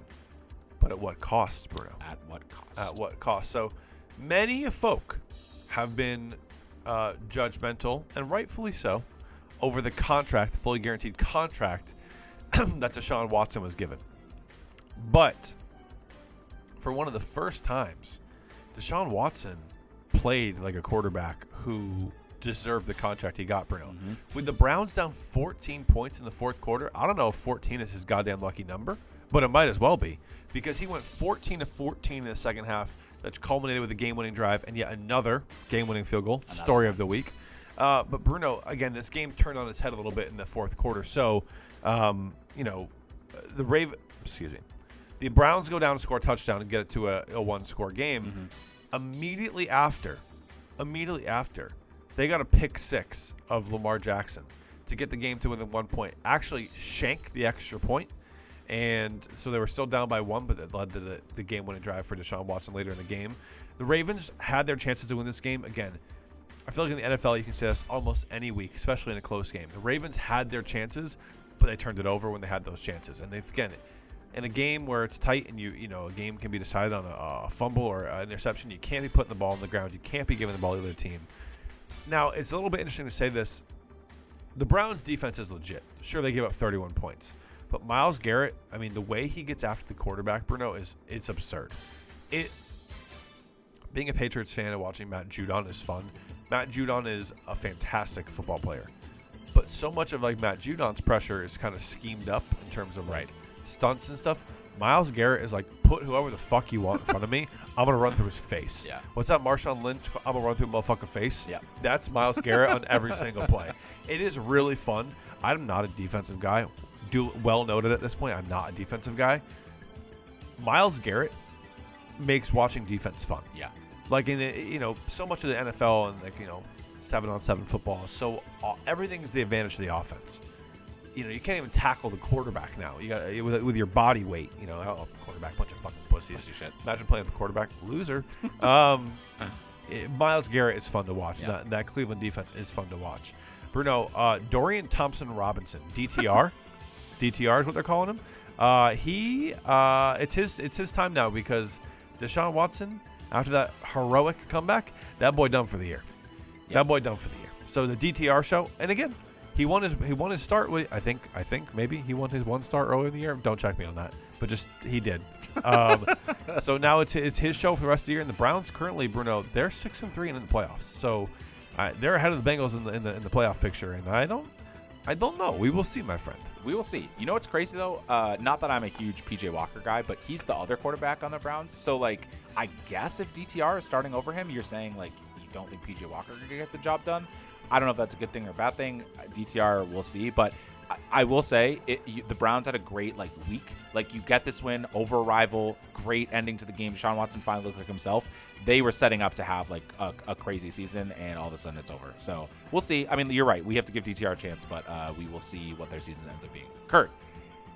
but at what cost, Bruno? At what cost? at what cost. So many folk have been uh, judgmental, and rightfully so, over the contract, the fully guaranteed contract that Deshaun Watson was given. But for one of the first times, Deshaun Watson played like a quarterback who deserved the contract he got, Bruno. With the Browns down 14 points in the fourth quarter, I don't know if 14 is his goddamn lucky number, but it might as well be because he went 14 to 14 in the second half. That culminated with a game-winning drive and yet another game-winning field goal. Story of the week. Uh, but Bruno, again, this game turned on its head a little bit in the fourth quarter. So, um, you know, the Raven, excuse me, the Browns go down and score a touchdown and get it to a, a one-score game. Immediately after, immediately after, they got a pick six of Lamar Jackson to get the game to within one point. Actually, shank the extra point, and so they were still down by one, but it led to the, the game-winning drive for Deshaun Watson later in the game. The Ravens had their chances to win this game again. I feel like in the NFL, you can say this almost any week, especially in a close game. The Ravens had their chances, but they turned it over when they had those chances. And they've, again, in a game where it's tight and you you know a game can be decided on a, a fumble or an interception, you can't be putting the ball on the ground. You can't be giving the ball to the other team. Now it's a little bit interesting to say this. The Browns' defense is legit. Sure, they gave up 31 points, but Myles Garrett, I mean, the way he gets after the quarterback, Bruno, is it's absurd. It being a Patriots fan and watching Matt Judon is fun. Matt Judon is a fantastic football player, but so much of like Matt Judon's pressure is kind of schemed up in terms of like stunts and stuff. Myles Garrett is like, put whoever the fuck you want in front of me. I'm gonna run through his face. Yeah. What's that, Marshawn Lynch? I'm gonna run through motherfucking face. Yeah. That's Myles Garrett on every single play. It is really fun. I'm not a defensive guy. Do well noted at this point. I'm not a defensive guy. Myles Garrett makes watching defense fun Yeah. like in you know so much of the NFL and like you know seven on seven football. So uh, everything's the advantage of the offense. You know you can't even tackle the quarterback now. You got with, with your body weight. You know oh, quarterback bunch of fucking pussies. Pussy shit. Imagine playing quarterback loser. um, it- Myles Garrett is fun to watch. Yeah. That, that Cleveland defense is fun to watch. Bruno uh, Dorian Thompson Robinson DTR. DTR is what they're calling him. Uh, he uh, it's his it's his time now because Deshaun Watson after that heroic comeback, that boy done for the year. That boy done for the year. So the DTR show, and again, he won his he won his start with I think I think maybe he won his one start earlier in the year. Don't check me on that, but just he did. Um, so now it's it's his show for the rest of the year. And the Browns currently, Bruno, they're six and three and in the playoffs. So uh, they're ahead of the Bengals in the, in the in the playoff picture. And I don't I don't know. We will see, my friend. We will see. You know what's crazy though? Uh, not that I'm a huge PJ Walker guy, but he's the other quarterback on the Browns. So like, I guess if DTR is starting over him, you're saying like you don't think PJ Walker can get the job done. I don't know if that's a good thing or a bad thing. Uh, DTR, we'll see. But I, will say it, you, the Browns had a great like week. Like you get this win over a rival, great ending to the game. Deshaun Watson finally looked like himself. They were setting up to have like a, a crazy season, and all of a sudden it's over. So we'll see. I mean, you're right. We have to give DTR a chance, but uh, we will see what their season ends up being. Kurt,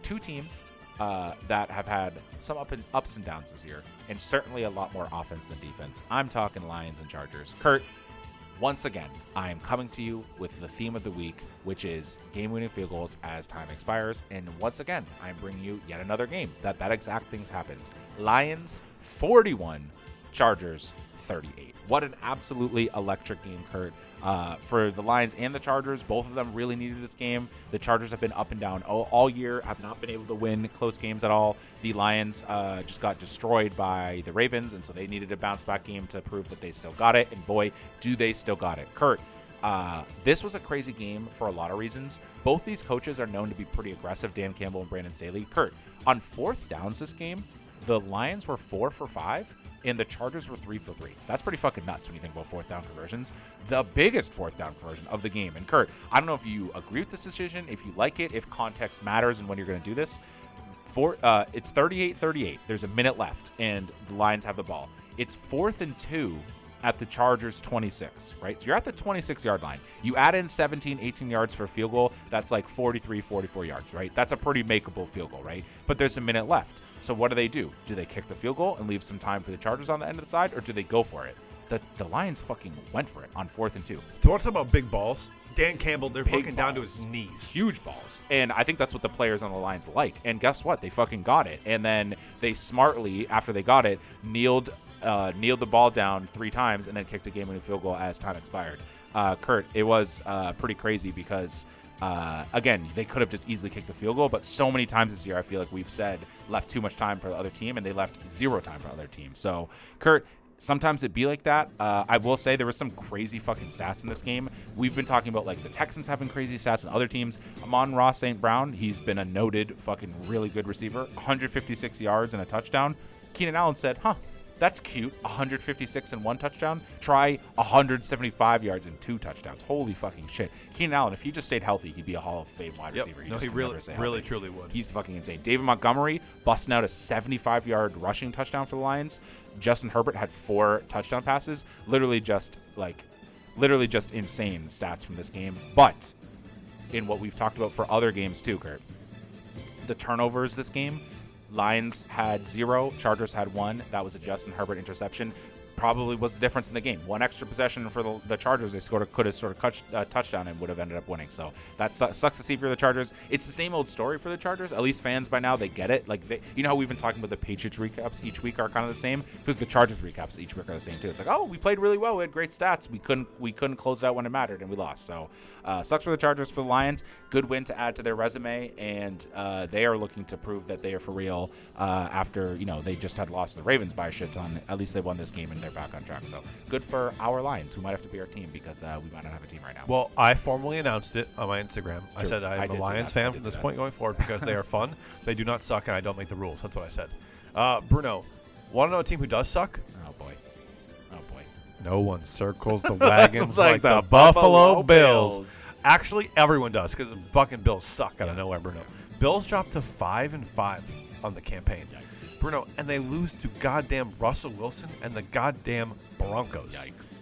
two teams uh, that have had some up and ups and downs this year, and certainly a lot more offense than defense. I'm talking Lions and Chargers. Kurt, once again, I am coming to you with the theme of the week, which is game-winning field goals as time expires. And once again, I'm bringing you yet another game that that exact thing happens. Lions 41, Chargers 38. What an absolutely electric game, Kurt. Uh, for the Lions and the Chargers, both of them really needed this game. The Chargers have been up and down all, all year, have not been able to win close games at all. The Lions uh, just got destroyed by the Ravens, and so they needed a bounce back game to prove that they still got it. And boy, do they still got it. Kurt, uh, this was a crazy game for a lot of reasons. Both these coaches are known to be pretty aggressive, Dan Campbell and Brandon Staley. Kurt, on fourth downs this game, the Lions were four for five, and the Chargers were three for three. That's pretty fucking nuts when you think about fourth down conversions. The biggest fourth down conversion of the game. And Kurt, I don't know if you agree with this decision, if you like it, if context matters, and when you're going to do this. For uh, it's 38-38. There's a minute left, and the Lions have the ball. It's fourth and two at the Chargers 26, right? So you're at the 26 yard line. You add in 17, 18 yards for a field goal. That's like 43, 44 yards, right? That's a pretty makeable field goal, right? But there's a minute left. So what do they do? Do they kick the field goal and leave some time for the Chargers on the end of the side, or do they go for it? The, the Lions fucking went for it on fourth and two. Do you want to talk about big balls? Dan Campbell, they're Big fucking down to his knees. huge balls. And I think that's what the players on the Lions like. And guess what? They fucking got it. And then they smartly, after they got it, kneeled uh, kneeled the ball down three times and then kicked a game-winning field goal as time expired. Uh, Kurt, it was uh, pretty crazy because. Uh, again, they could have just easily kicked the field goal, but so many times this year, I feel like we've said left too much time for the other team, and they left zero time for the other team. So, Kurt, sometimes it be like that. Uh, I will say there was some crazy fucking stats in this game. We've been talking about like the Texans having crazy stats and other teams. Amon-Ra St. Brown, he's been a noted fucking really good receiver, 156 yards and a touchdown. Keenan Allen said, "Huh, that's cute. 156 and one touchdown. Try 175 yards and two touchdowns. Holy fucking shit. Keenan Allen, if he just stayed healthy, he'd be a Hall of Fame wide Yep. receiver. No, just he really, really, healthy. truly would. He's fucking insane. David Montgomery busting out a 75 yard rushing touchdown for the Lions. Justin Herbert had four touchdown passes. Literally just like, literally just insane stats from this game. But in what we've talked about for other games too, Kurt, the turnovers this game, Lions had zero, Chargers had one. That was a Justin Herbert interception. Probably was the difference in the game. One extra possession for the, the Chargers, they scored a, could have sort of touch, uh, touchdown and would have ended up winning. So that su- sucks to see for the Chargers. It's the same old story for the Chargers. At least fans by now they get it. Like they, you know how we've been talking about the Patriots recaps each week are kind of the same. I like the Chargers recaps each week are the same too. It's like oh we played really well, we had great stats. We couldn't we couldn't close it out when it mattered and we lost. So uh, sucks for the Chargers. For the Lions, good win to add to their resume, and uh, they are looking to prove that they are for real. Uh, after you know they just had lost the Ravens by a shit ton. At least they won this game and they're they're back on track. So good for our Lions, who might have to be our team because uh, we might not have a team right now. Well, I formally announced it on my Instagram. I said I I am did a Lions fan from this point going forward because they are fun. They do not suck, and I don't make the rules. That's what I said. Uh, Bruno, want to know a team who does suck? oh boy, oh boy. No one circles the wagons like, like the, the Buffalo, Buffalo Bills. Bills. Actually, everyone does because the fucking Bills suck out of Yeah. nowhere, Bruno. Bills dropped to five and five on the campaign. Yikes. Bruno, and they lose to goddamn Russell Wilson and the goddamn Broncos. Yikes.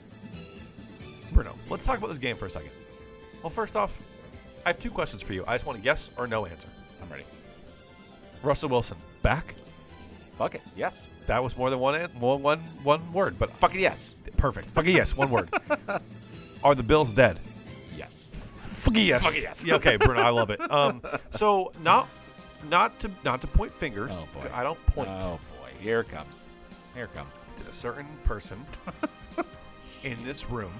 Bruno, let's talk about this game for a second. Well, first off, I have two questions for you. I just want a yes or no answer. I'm ready. Russell Wilson back? Fuck it. Yes. That was more than one an- one one one word, but Fuck it. Yes. perfect. Fuck it. yes, one word. Are the Bills dead? Yes. Fucking yes. Fucking yes. Yeah, okay, Bruno, I love it. Um, so not not to not to point fingers. Oh, boy. I don't point. Oh boy. Here it comes. Here it comes. Did a certain person in this room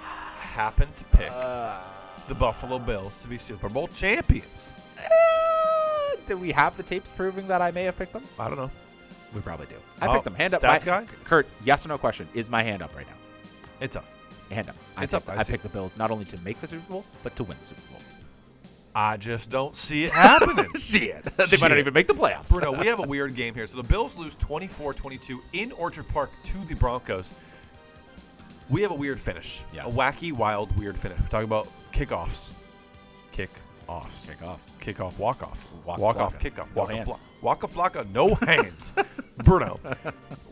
happen to pick Uh, the Buffalo Bills to be Super Bowl champions? do we have the tapes proving that I may have picked them? I don't know. We probably do. I Oh, picked them. Hand up. My- guy? Kurt, yes or no question. Is my hand up right now? It's up. Hand up. I It's up, picked, I I, picked the Bills not only to make the Super Bowl, but to win the Super Bowl. I just don't see it happening. Shit. they Shit. might not even make the playoffs. Bruno, we have a weird game here. So the Bills lose 24-22 in Orchard Park to the Broncos. We have a weird finish. Yeah. A wacky, wild, weird finish. We're talking about kickoffs. Kick-offs. Kickoffs. Kickoff walk-offs. Walk Walk-off kickoff. No Walk a hands. Walk a flocka, no hands. Bruno.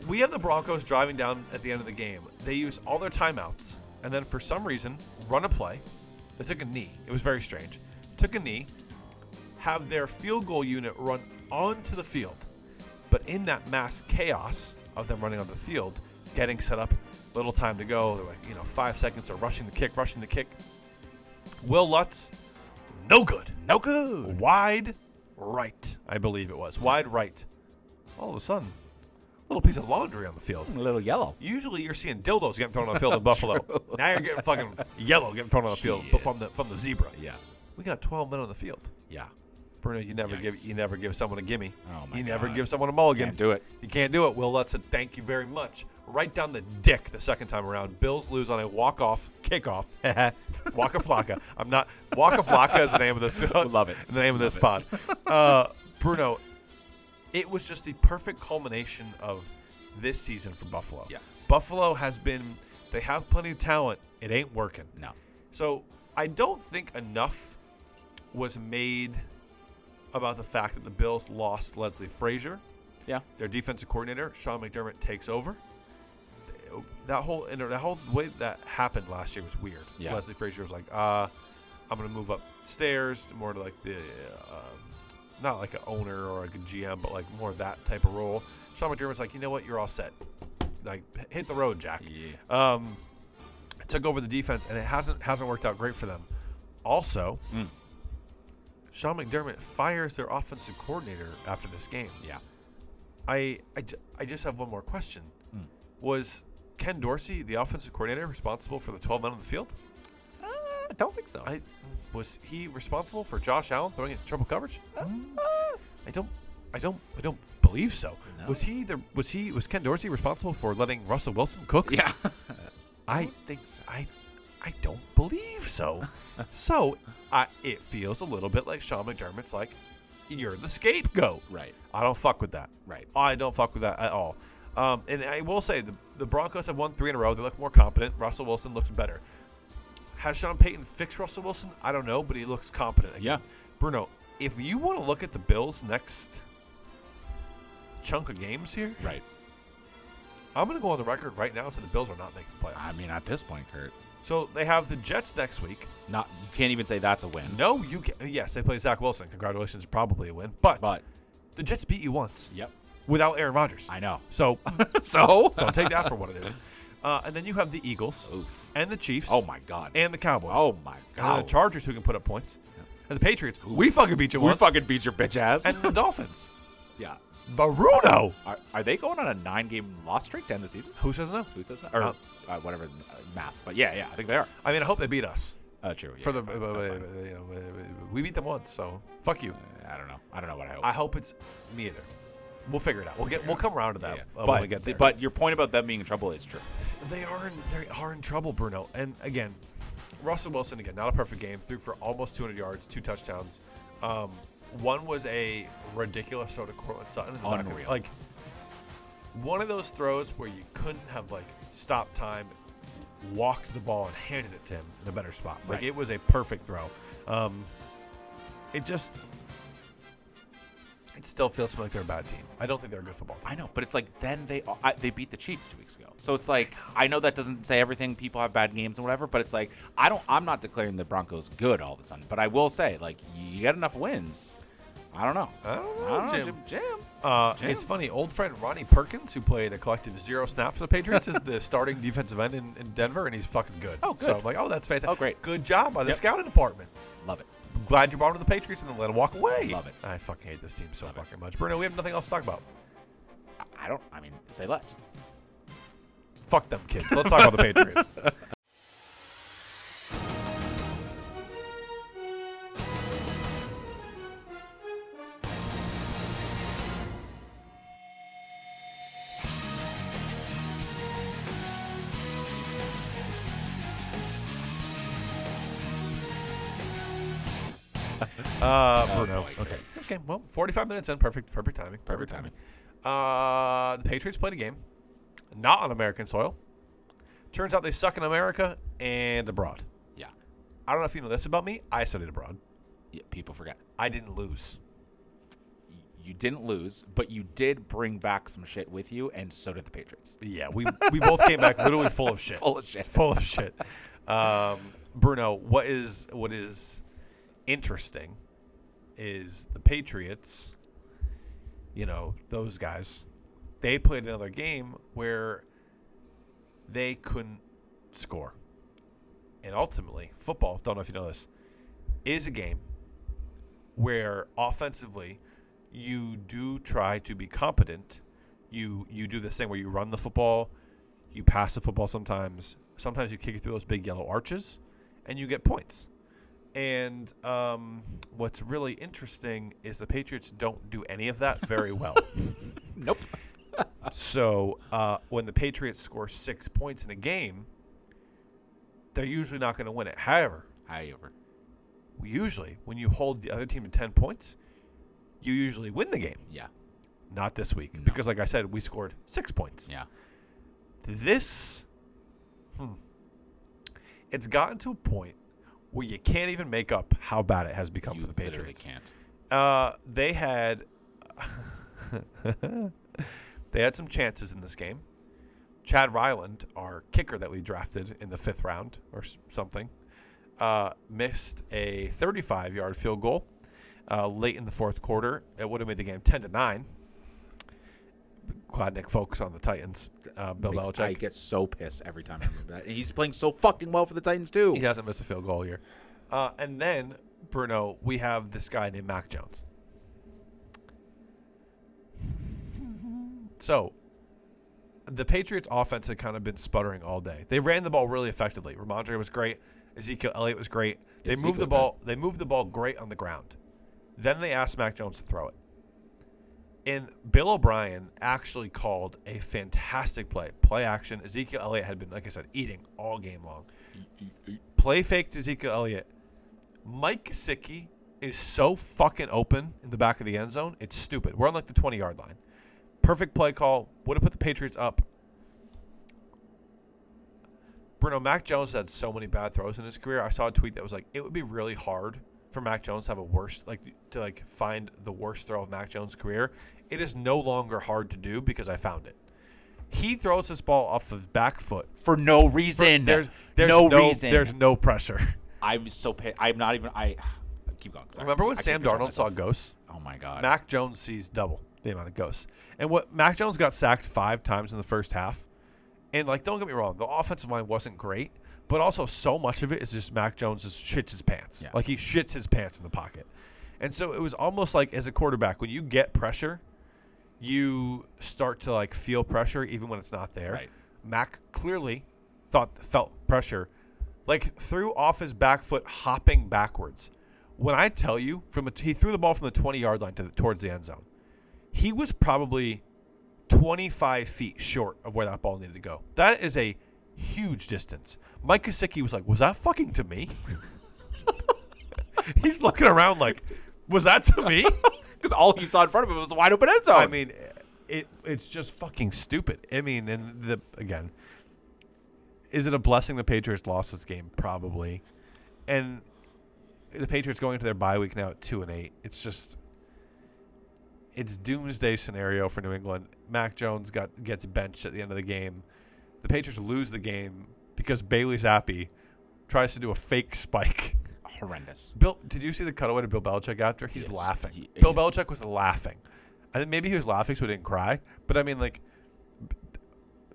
We have the Broncos driving down at the end of the game. They use all their timeouts and then for some reason run a play. They took a knee. It was very strange. Took a knee, have their field goal unit run onto the field. But in that mass chaos of them running onto the field, getting set up, little time to go, they're like, you know, five seconds of rushing the kick, rushing the kick. Wil Lutz, no good. No good. Wide right, I believe it was. Wide right. All of a sudden, little piece of laundry on the field. A little yellow. Usually you're seeing dildos getting thrown on the field in Buffalo. Now you're getting fucking yellow getting thrown on the field, Shit. from the from the zebra. Yeah. We got 12 men on the field. Yeah. Bruno, you never give you never give someone a gimme. Oh, my you never God. give someone a mulligan. Can't do it. You can't do it. Wil Lutz said thank you very much. Right down the dick the second time around. Bills lose on a walk off kickoff. Waka Flocka. I'm not Waka Flocka is the name of this. Love it. The name of this Love pod. Uh, Bruno, it was just the perfect culmination of this season for Buffalo. Yeah. Buffalo has been. They have plenty of talent. It ain't working. No. So I don't think enough was made about the fact that the Bills lost Leslie Frazier. Yeah. Their defensive coordinator, Sean McDermott, takes over. That whole that whole way that happened last year was weird. Yeah. Leslie Frazier was like, uh, I'm gonna move upstairs, more to like the uh, not like an owner or like a GM, but like more of that type of role. Sean McDermott's like, you know what, you're all set. Like hit the road, Jack Yeah. um, took over the defense, and it hasn't hasn't worked out great for them. Also, Mm. Sean McDermott fires their offensive coordinator after this game. Yeah. I I, I just have one more question. Mm. Was Ken Dorsey, the offensive coordinator, responsible for the 12 men on the field? Uh, I don't think so. I was he responsible for Josh Allen throwing into triple coverage? Uh, I don't I don't I don't believe so. No. Was he the was he was Ken Dorsey responsible for letting Russell Wilson cook? yeah. I don't think so. I I don't believe so. so I, it feels a little bit like Sean McDermott's like, you're the scapegoat. Right. I don't fuck with that. Right. I don't fuck with that at all. Um, and I will say the, the Broncos have won three in a row. They look more competent. Russell Wilson looks better. Has Sean Payton fixed Russell Wilson? I don't know, but he looks competent. Again. Yeah. Bruno, if you want to look at the Bills' next chunk of games here, Right. I'm going to go on the record right now and say the Bills are not making playoffs. I mean, at this point, Kurt, so they have the Jets next week. not you can't even say that's a win. No, you can. Yes, they play Zach Wilson. Congratulations, probably a win. But, But the Jets beat you once yep, without Aaron Rodgers. I know. So, so. so I'll take that for what it is. Uh, and then you have the Eagles Oof. and the Chiefs. Oh my God. And the Cowboys. oh my And God. the Chargers who can put up points. And the Patriots. We fucking beat you once. we once. fucking beat your bitch ass. and the Dolphins. yeah. Bruno. Are, are they going on a nine-game loss streak to end the season? Who says no? Who says that? Or No. uh, whatever uh, math. But yeah, yeah, I think they are. I mean, I hope they beat us. Uh, true. Yeah, for the, fine, uh, that's uh, you know, uh, we beat them once, so fuck you. I don't know. I don't know what I hope. I hope it's me either. We'll figure it out. We'll get. We'll come around to that Yeah. uh, but when we get there. but your point about them being in trouble is true. they are in, they are in trouble, Bruno. And again, Russell Wilson again, not a perfect game. Threw for almost 200 yards, two touchdowns. Um, one was a ridiculous throw to Courtland Sutton. In the back of- Unreal. like one of those throws where you couldn't have like stopped time, walked the ball and handed it to him in a better spot. Like Right. it was a perfect throw. Um, it just. It still feels to me like they're a bad team. I don't think they're a good football team. I know, but it's like then they I, they beat the Chiefs two weeks ago. So it's like I know that doesn't say everything. People have bad games and whatever, but it's like I don't. I'm not declaring the Broncos good all of a sudden, but I will say like you get enough wins. I don't know. I don't know, I don't know, Jim. Jim. Jim. Uh, Jim. it's funny. Old friend Ronnie Perkins, who played a collective zero snaps for the Patriots, is the starting defensive end in, in Denver, and he's fucking good. Oh, good. So I'm like, oh, that's fantastic. Oh, great. Good job by the Yep. scouting department. Love it. Glad you brought him to the Patriots and then let him walk away. Love it. I fucking hate this team so Love it. fucking much. Bruno, we have nothing else to talk about. I don't. I mean, say less. Fuck them kids. Let's talk about the Patriots. Uh, Oh, Bruno. okay. Okay. Well, 45 minutes in. Perfect. Perfect timing. Perfect timing. Uh, the Patriots played a game, not on American soil. Turns out they suck in America and abroad. Yeah. I don't know if you know this about me. I studied abroad. yeah. People forget. I didn't lose. You didn't lose, but you did bring back some shit with you, and so did the Patriots. Yeah, we we both came back literally full of shit. Full of shit. Full of shit. Um, Bruno, what is what is interesting is the Patriots. You know those guys. They played another game where they couldn't score, and ultimately, football. Don't know if you know this, is a game where offensively you do try to be competent. You you do this thing where you run the football, you pass the football sometimes. Sometimes you kick it through those big yellow arches, and you get points. And um, what's really interesting is the Patriots don't do any of that very well. Nope. so uh, when the Patriots score six points in a game, they're usually not going to win it. However, Hi over. usually when you hold the other team to 10 points, you usually win the game. Yeah. Not this week. No. Because, like I said, we scored six points. Yeah. This, hmm, it's gotten to a point where you can't even make up how bad it has become You for the Patriots. can't. Uh, they had they had some chances in this game. Chad Ryland, our kicker that we drafted in the fifth round or something, uh, missed a 35-yard field goal uh, late in the fourth quarter. It would have made the game 10 to nine. Glad Nick focus on the Titans. Uh, Bill Makes- I get so pissed every time I remember that. And he's playing so fucking well for the Titans too. He hasn't missed a field goal here. Uh, and then Bruno, we have this guy named Mac Jones. So, the Patriots' offense had kind of been sputtering all day. They ran the ball really effectively. Rhamondre was great. Ezekiel Elliott was great. They Ezekiel moved the ball. They moved the ball great on the ground. Then they asked Mac Jones to throw it. And Bill O'Brien actually called a fantastic play. Play action. Ezekiel Elliott had been, like I said, eating all game long. Play fake to Ezekiel Elliott. Mike Gesicki is so fucking open in the back of the end zone. It's stupid. We're on like the 20 yard line. Perfect play call. Would have put the Patriots up. Bruno Mac Jones had so many bad throws in his career. I saw a tweet that was like, it would be really hard for Mac Jones to have a worst, like to like find the worst throw of Mac Jones' career. It is no longer hard to do because I found it. He throws this ball off his back foot. For no reason. There's, there's no, no, reason. There's no pressure. I'm so pissed. I'm not even. I keep going. Sorry. Remember when I Sam Darnold saw ghosts? Oh my god. Mac Jones sees double the amount of ghosts. And what Mac Jones got sacked five times in the first half. And like, don't get me wrong, the offensive line wasn't great, but also so much of it is just Mac Jones just shits his pants. Yeah. Like he shits his pants in the pocket. And so it was almost like as a quarterback, when you get pressure, you start to like feel pressure even when it's not there. Right. Mac clearly thought felt pressure, like threw off his back foot, hopping backwards. When I tell you, from a, he threw the ball from the twenty yard line to the, towards the end zone. he was probably 25 feet short of where that ball needed to go. That is a huge distance. Mike Gesicki was like, "Was that fucking to me?" He's looking around like, "Was that to me?" Because all he saw in front of him was a wide open end zone. I mean, it it's just fucking stupid. I mean, and the again, is it a blessing the Patriots lost this game? Probably, and the Patriots going into their bye week now at two and eight. It's just it's doomsday scenario for New England. Mac Jones got gets benched at the end of the game. The Patriots lose the game because Bailey Zappe tries to do a fake spike. horrendous. Bill, did you see the cutaway to Bill Belichick after? He's Yes, laughing. he Bill. Belichick was laughing. I think maybe he was laughing so he didn't cry. But I mean, like,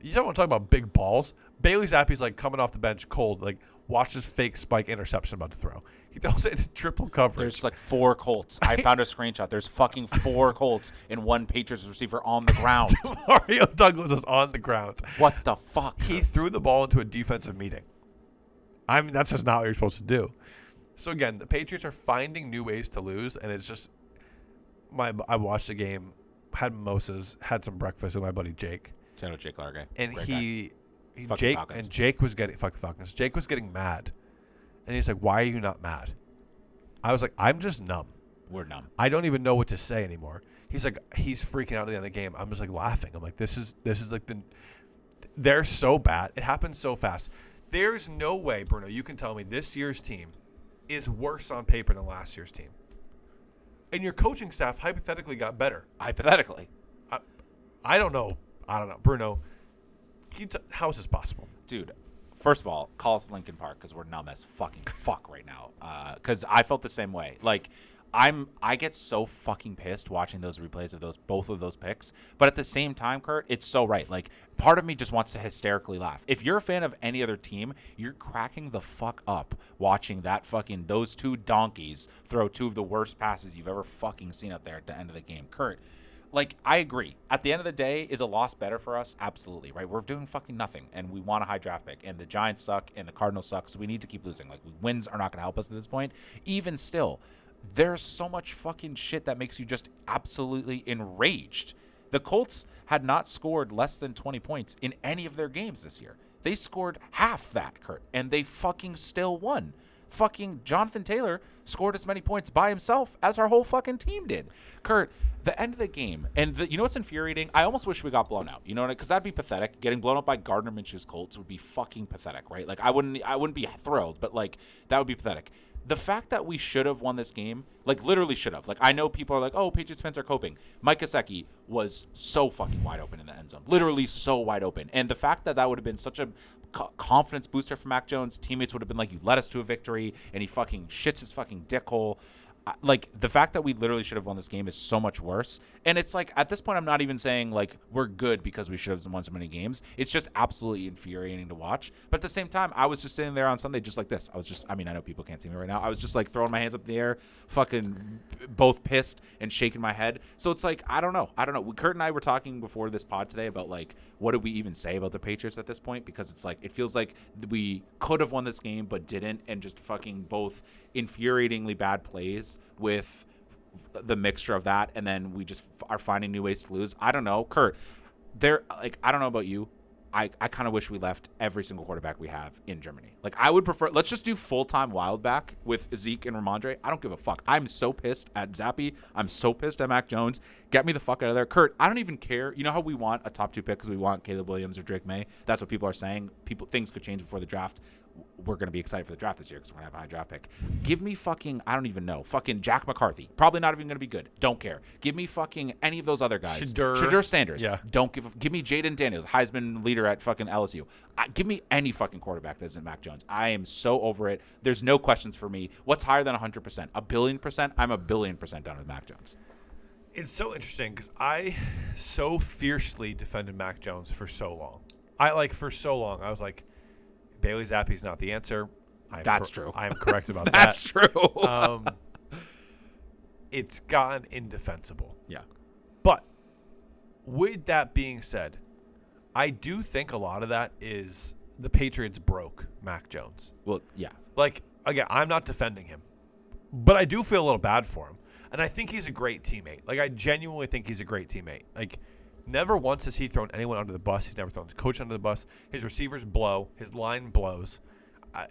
you don't want to talk about big balls. Bailey Zappe's like coming off the bench cold. Like, watch this fake spike interception about to throw. He throws it into triple coverage. There's like four Colts. I found a screenshot. There's fucking four Colts and one Patriots receiver on the ground. Mario Douglas is on the ground. What the fuck? He threw the ball into a defensive meeting. I mean, that's just not what you're supposed to do. So again, the Patriots are finding new ways to lose, and it's just my. I watched the game, had mimosas, had some breakfast with my buddy Jake, Shout out Jake Largay. and Great guy. He Fuck Jake and Jake was getting fuck the Falcons. Jake was getting mad, and he's like, "Why are you not mad?" I was like, "I'm just numb. We're numb. I don't even know what to say anymore." He's like, he's freaking out at the end of the game. I'm just like laughing. I'm like, this is this is like the. They're so bad. It happens so fast. There's no way, Bruno. You can tell me this year's team is worse on paper than last year's team, and your coaching staff hypothetically got better. Hypothetically. I, I don't know. I don't know, Bruno. T- how is this possible? dude. First of all, call us Linkin Park because we're numb as fucking fuck right now. Uh, because I felt the same way. Like, I'm I get so fucking pissed watching those replays of those both of those picks. But at the same time, Kurt, it's so right. Like, part of me just wants to hysterically laugh. If you're a fan of any other team, you're cracking the fuck up watching that fucking those two donkeys throw two of the worst passes you've ever fucking seen out there at the end of the game, Kurt like I agree. At the end of the day, is a loss better for us? Absolutely, right? We're doing fucking nothing, and we want a high draft pick, and the Giants suck, and the Cardinals suck, so we need to keep losing. Like wins are not going to help us at this point. Even still, there's so much fucking shit that makes you just absolutely enraged. The Colts had not scored less than 20 points in any of their games this year. They scored half that, Kurt, and they fucking still won. Fucking Jonathan Taylor scored as many points by himself as our whole fucking team did. Kurt, the end of the game, and the, you know what's infuriating? I almost wish we got blown out. You know, what I because that'd be pathetic. Getting blown out by Gardner Minshew's Colts would be fucking pathetic, right? Like I wouldn't, I wouldn't be thrilled, but like that would be pathetic. The fact that we should have won this game, like literally should have. Like I know people are like, "Oh, Patriots fans are coping." Mike Gesicki was so fucking wide open in the end zone, literally so wide open. And the fact that that would have been such a confidence booster for Mac Jones, teammates would have been like, "You led us to a victory," and he fucking shits his fucking dick hole. Like the fact that we literally should have won this game is so much worse. And it's like at this point, I'm not even saying like we're good because we should have won so many games. It's just absolutely infuriating to watch. But at the same time, I was just sitting there on Sunday just like this. I was just, I mean, I know people can't see me right now. I was just like throwing my hands up in the air, fucking both pissed and shaking my head. So it's like I don't know, I don't know. Kurt and I were talking before this pod today about like what did we even say about the Patriots at this point because it's like it feels like we could have won this game but didn't, and just fucking both infuriatingly bad plays with the mixture of that, and then we just are finding new ways to lose. I don't know, Kurt. There, like, I don't know about you. I, I kind of wish we left every single quarterback we have in Germany. Like, I would prefer. Let's just do full time wildback with Zeke and Rhamondre. I don't give a fuck. I'm so pissed at Zappe. I'm so pissed at Mac Jones. Get me the fuck out of there, Kurt. I don't even care. You know how we want a top two pick because we want Caleb Williams or Drake Maye. That's what people are saying. People things could change before the draft. We're gonna be excited for the draft this year because we're gonna have a high draft pick. Give me fucking I don't even know fucking Jack McCarthy. Probably not even gonna be good. Don't care. Give me fucking any of those other guys. Shedeur. Shedeur Sanders. Yeah. Don't give. A, give me Jayden Daniels, Heisman leader at fucking LSU. I, give me any fucking quarterback that isn't Mac Jones. I am so over it. There's no questions for me. What's higher than 100 percent? A billion percent. I'm a billion percent done with Mac Jones. It's so interesting because I so fiercely defended Mac Jones for so long. I like for so long. I was like, Bailey Zappe's not the answer. I am That's cor- true. I am correct about That's that. That's true. Um, it's gotten indefensible. yeah. But with that being said, I do think a lot of that is the Patriots broke Mac Jones. Well, yeah. Like again, I'm not defending him, but I do feel a little bad for him. And I think he's a great teammate. Like I genuinely think he's a great teammate. Like never once has he thrown anyone under the bus. He's never thrown his coach under the bus. His receivers blow. His line blows. I,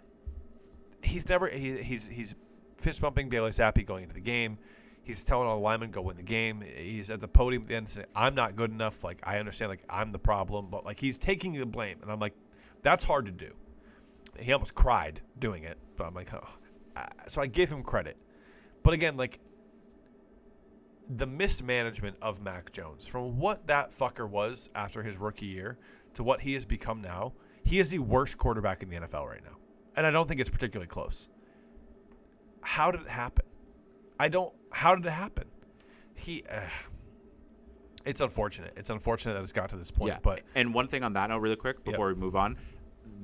he's never he, he's he's fist bumping Bailey Zappe going into the game. He's telling all the linemen go win the game. He's at the podium at the end saying, "I'm not good enough." Like I understand, like I'm the problem, but like he's taking the blame, and I'm like, that's hard to do. He almost cried doing it, but I'm like, oh. So I give him credit. But again, like the mismanagement of Mac Jones, from what that fucker was after his rookie year to what he has become now, he is the worst quarterback in the NFL right now. And I don't think it's particularly close. How did it happen? I don't. How did it happen? He. Uh, it's unfortunate. It's unfortunate that it's got to this point. Yeah. But and one thing on that note, really quick, before we move on.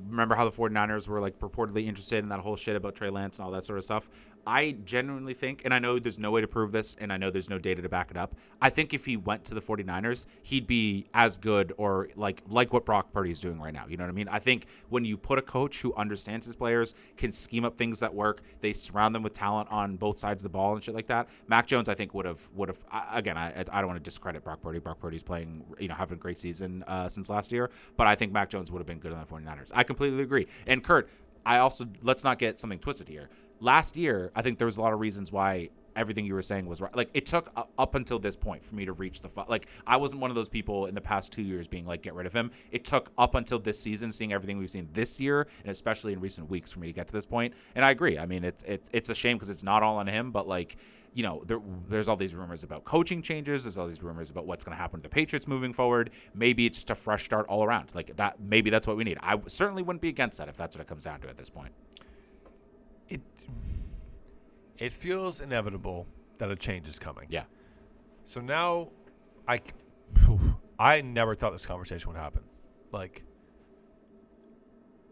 Remember how the 49ers were like purportedly interested in that whole shit about Trey Lance and all that sort of stuff? I genuinely think, and I know there's no way to prove this, and I know there's no data to back it up. I think if he went to the 49ers, he'd be as good or like like what Brock Purdy is doing right now. You know what I mean? I think when you put a coach who understands his players, can scheme up things that work, they surround them with talent on both sides of the ball and shit like that. Mac Jones, I think, would have would have again. I, I don't want to discredit Brock Purdy. Brock Purdy's playing, you know, having a great season uh, since last year, but I think Mac Jones would have been good on the 49ers. I completely agree. And Kurt, I also let's not get something twisted here. Last year, I think there was a lot of reasons why everything you were saying was right. Like it took up until this point for me to reach the fu- like I wasn't one of those people in the past 2 years being like get rid of him. It took up until this season seeing everything we've seen this year and especially in recent weeks for me to get to this point. And I agree. I mean, it's it's it's a shame because it's not all on him, but like you know, there, there's all these rumors about coaching changes. There's all these rumors about what's going to happen to the Patriots moving forward. Maybe it's just a fresh start all around. Like that. Maybe that's what we need. I certainly wouldn't be against that if that's what it comes down to at this point. it it feels inevitable that a change is coming. Yeah. So now, I I never thought this conversation would happen. Like,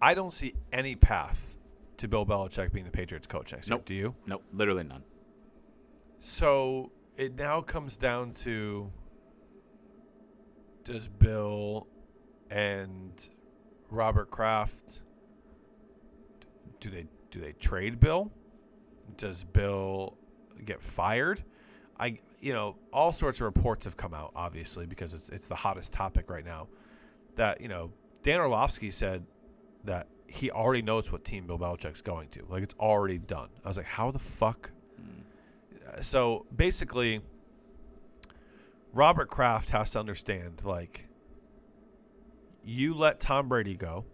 I don't see any path to Bill Belichick being the Patriots coach next Nope. year. Do you? Nope. Literally none. So it now comes down to does Bill and Robert Kraft do they do they trade Bill? Does Bill get fired? I you know all sorts of reports have come out obviously because it's it's the hottest topic right now. That you know Dan Orlovsky said that he already knows what team Bill Belichick's going to. Like it's already done. I was like, how the fuck? So basically Robert Kraft has to understand like you let Tom Brady go.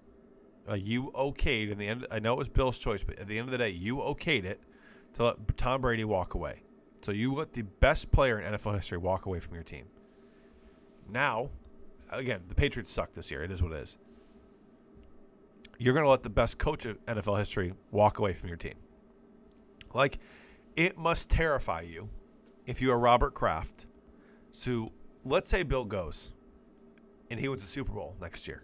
Uh, you okayed in the end I know it was Bill's choice, but at the end of the day you okayed it to let Tom Brady walk away. So you let the best player in NFL history walk away from your team. Now, again, the Patriots suck this year. It is what it is. You're going to let the best coach of NFL history walk away from your team. Like it must terrify you if you are Robert Kraft. So let's say Bill goes and he wins a Super Bowl next year.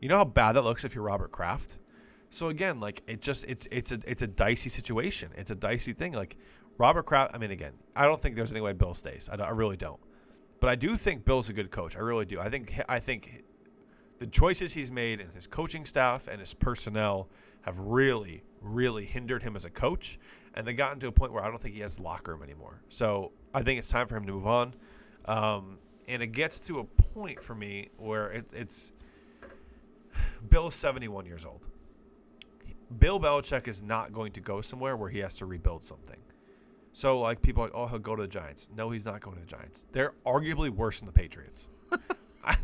You know how bad that looks if you're Robert Kraft? So again, like it just it's it's a it's a dicey situation. It's a dicey thing. Like Robert Kraft. I mean, again, I don't think there's any way Bill stays. I, I really don't. But I do think Bill's a good coach. I really do. I think I think the choices he's made and his coaching staff and his personnel have really, really hindered him as a coach. And they gotten to a point where I don't think he has locker room anymore. So I think it's time for him to move on. Um, and it gets to a point for me where it, it's Bill's 71 years old. Bill Belichick is not going to go somewhere where he has to rebuild something. So like people are like, oh, he'll go to the Giants. No, he's not going to the Giants. They're arguably worse than the Patriots.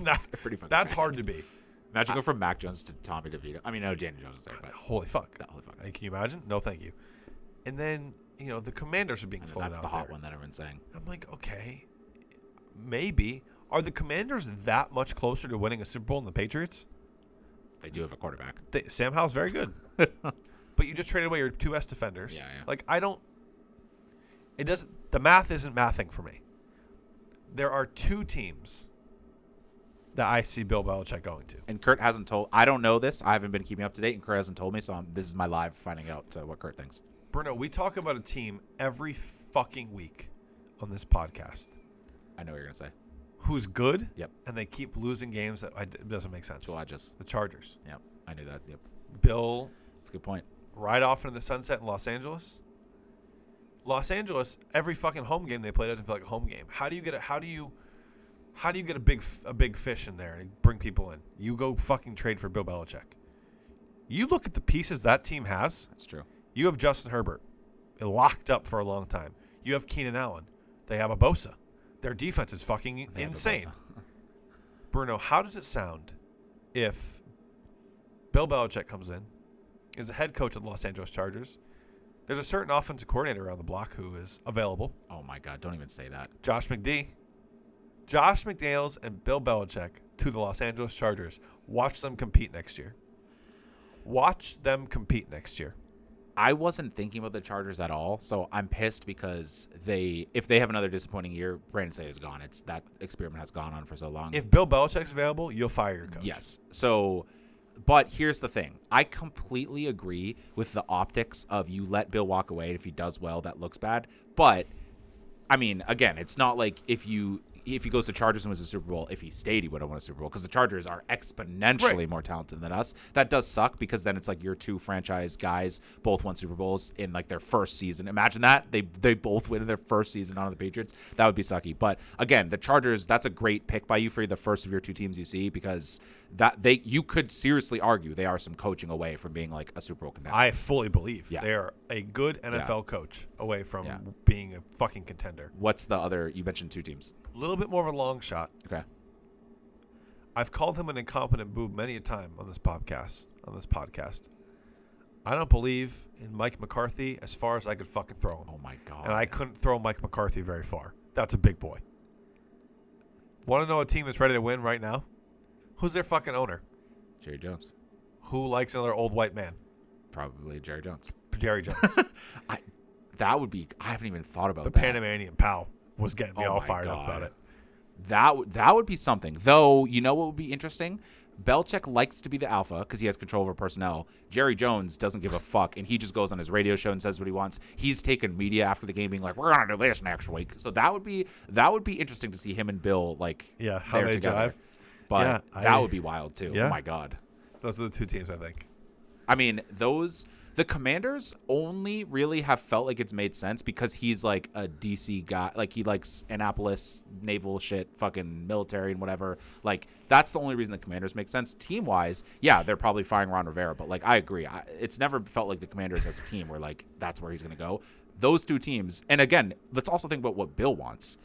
That- pretty fucking that's hard to be. Imagine go from Mac Jones to Tommy DeVito. I mean, no, Danny Jones is there, but Holy fuck. that holy fuck. Can you imagine? No, thank you. And then you know the Commanders are being floated that's out the hot there. one that everyone's saying. I'm like, okay, maybe. Are the Commanders that much closer to winning a Super Bowl than the Patriots? They do have a quarterback. They, Sam Howell's very good, but you just traded away your two best defenders. Yeah, yeah. Like I don't. It doesn't. The math isn't mathing for me. There are two teams that I see Bill Belichick going to. And Kurt hasn't told. I don't know this. I haven't been keeping up to date, and Kurt hasn't told me. So I'm, this is my live finding out uh, what Kurt thinks. Bruno, we talk about a team every fucking week on this podcast I know what you're gonna say. who's good. Yep. And they keep losing games that I, it doesn't make sense. So I just. The Chargers. Yep. I knew that. Yep. Bill That's a good point. right off into the sunset in Los Angeles. Los Angeles, every fucking home game they play doesn't feel like a home game. How do you get a how do you how do you get a big a big fish in there and bring people in? You go fucking trade for Bill Belichick. You look at the pieces that team has. That's true. You have Justin Herbert, locked up for a long time. You have Keenan Allen. They have a Bosa. Their defense is fucking They insane. Bruno, how does it sound if Bill Belichick comes in, is the head coach of the Los Angeles Chargers? There's a certain offensive coordinator around the block who is available. Oh my God! Don't even say that. Josh McD. Josh McDaniels and Bill Belichick to the Los Angeles Chargers. Watch them compete next year. Watch them compete next year. I wasn't thinking about the Chargers at all, so I'm pissed because they, if they have another disappointing year, Brandon Say is gone. It's that experiment has gone on for so long. If Bill Belichick's available, you'll fire your coach. Yes. So, but here's the thing. I completely agree with the optics of you let Bill walk away. and If he does well, that looks bad. But I mean, again, it's not like if you if he goes to Chargers and wins a Super Bowl, if he stayed, he would have won a Super Bowl because the Chargers are exponentially Right. more talented than us. That does suck because then it's like your two franchise guys both won Super Bowls in like their first season. Imagine that they they both win in their first season on the Patriots. That would be sucky. But again, the Chargers, that's a great pick by you for the first of your two teams you see because that they you could seriously argue they are some coaching away from being like a Super Bowl contender. I fully believe Yeah. they are a good NFL coach away from Yeah. being a fucking contender. What's the other? You mentioned two teams. A little bit more of a long shot. Okay. I've called him an incompetent boob many a time on this podcast. On this podcast, I don't believe in Mike McCarthy as far as I could fucking throw him, Oh my god. and I couldn't throw Mike McCarthy very far. That's a big boy. Want to know a team that's ready to win right now? Who's their fucking owner? Jerry Jones. Who likes another old white man? Probably Jerry Jones. Jerry Jones. I that would be. I haven't even thought about that. the that. Panamanian pal was getting me Oh all fired up about it. That would that would be something. Though you know what would be interesting. Belichick likes to be the alpha because he has control over personnel. Jerry Jones doesn't give a fuck, and he just goes on his radio show and says what he wants. He's taken media after the game, being like, "We're gonna do this next week." So that would be that would be interesting to see him and Bill like Yeah, how they together. jive. But Yeah, that I- would be wild too. Oh yeah. Oh my god. Those are the two teams I think. I mean, those the commanders only really have felt like it's made sense because he's like a DC guy. Like he likes Annapolis naval shit, fucking military and whatever. Like that's the only reason the commanders make sense. Team wise, yeah, they're probably firing Ron Rivera, but like I agree. I, it's never felt like the commanders as a team where like that's where he's gonna go. Those two teams, and again, let's also think about what Bill wants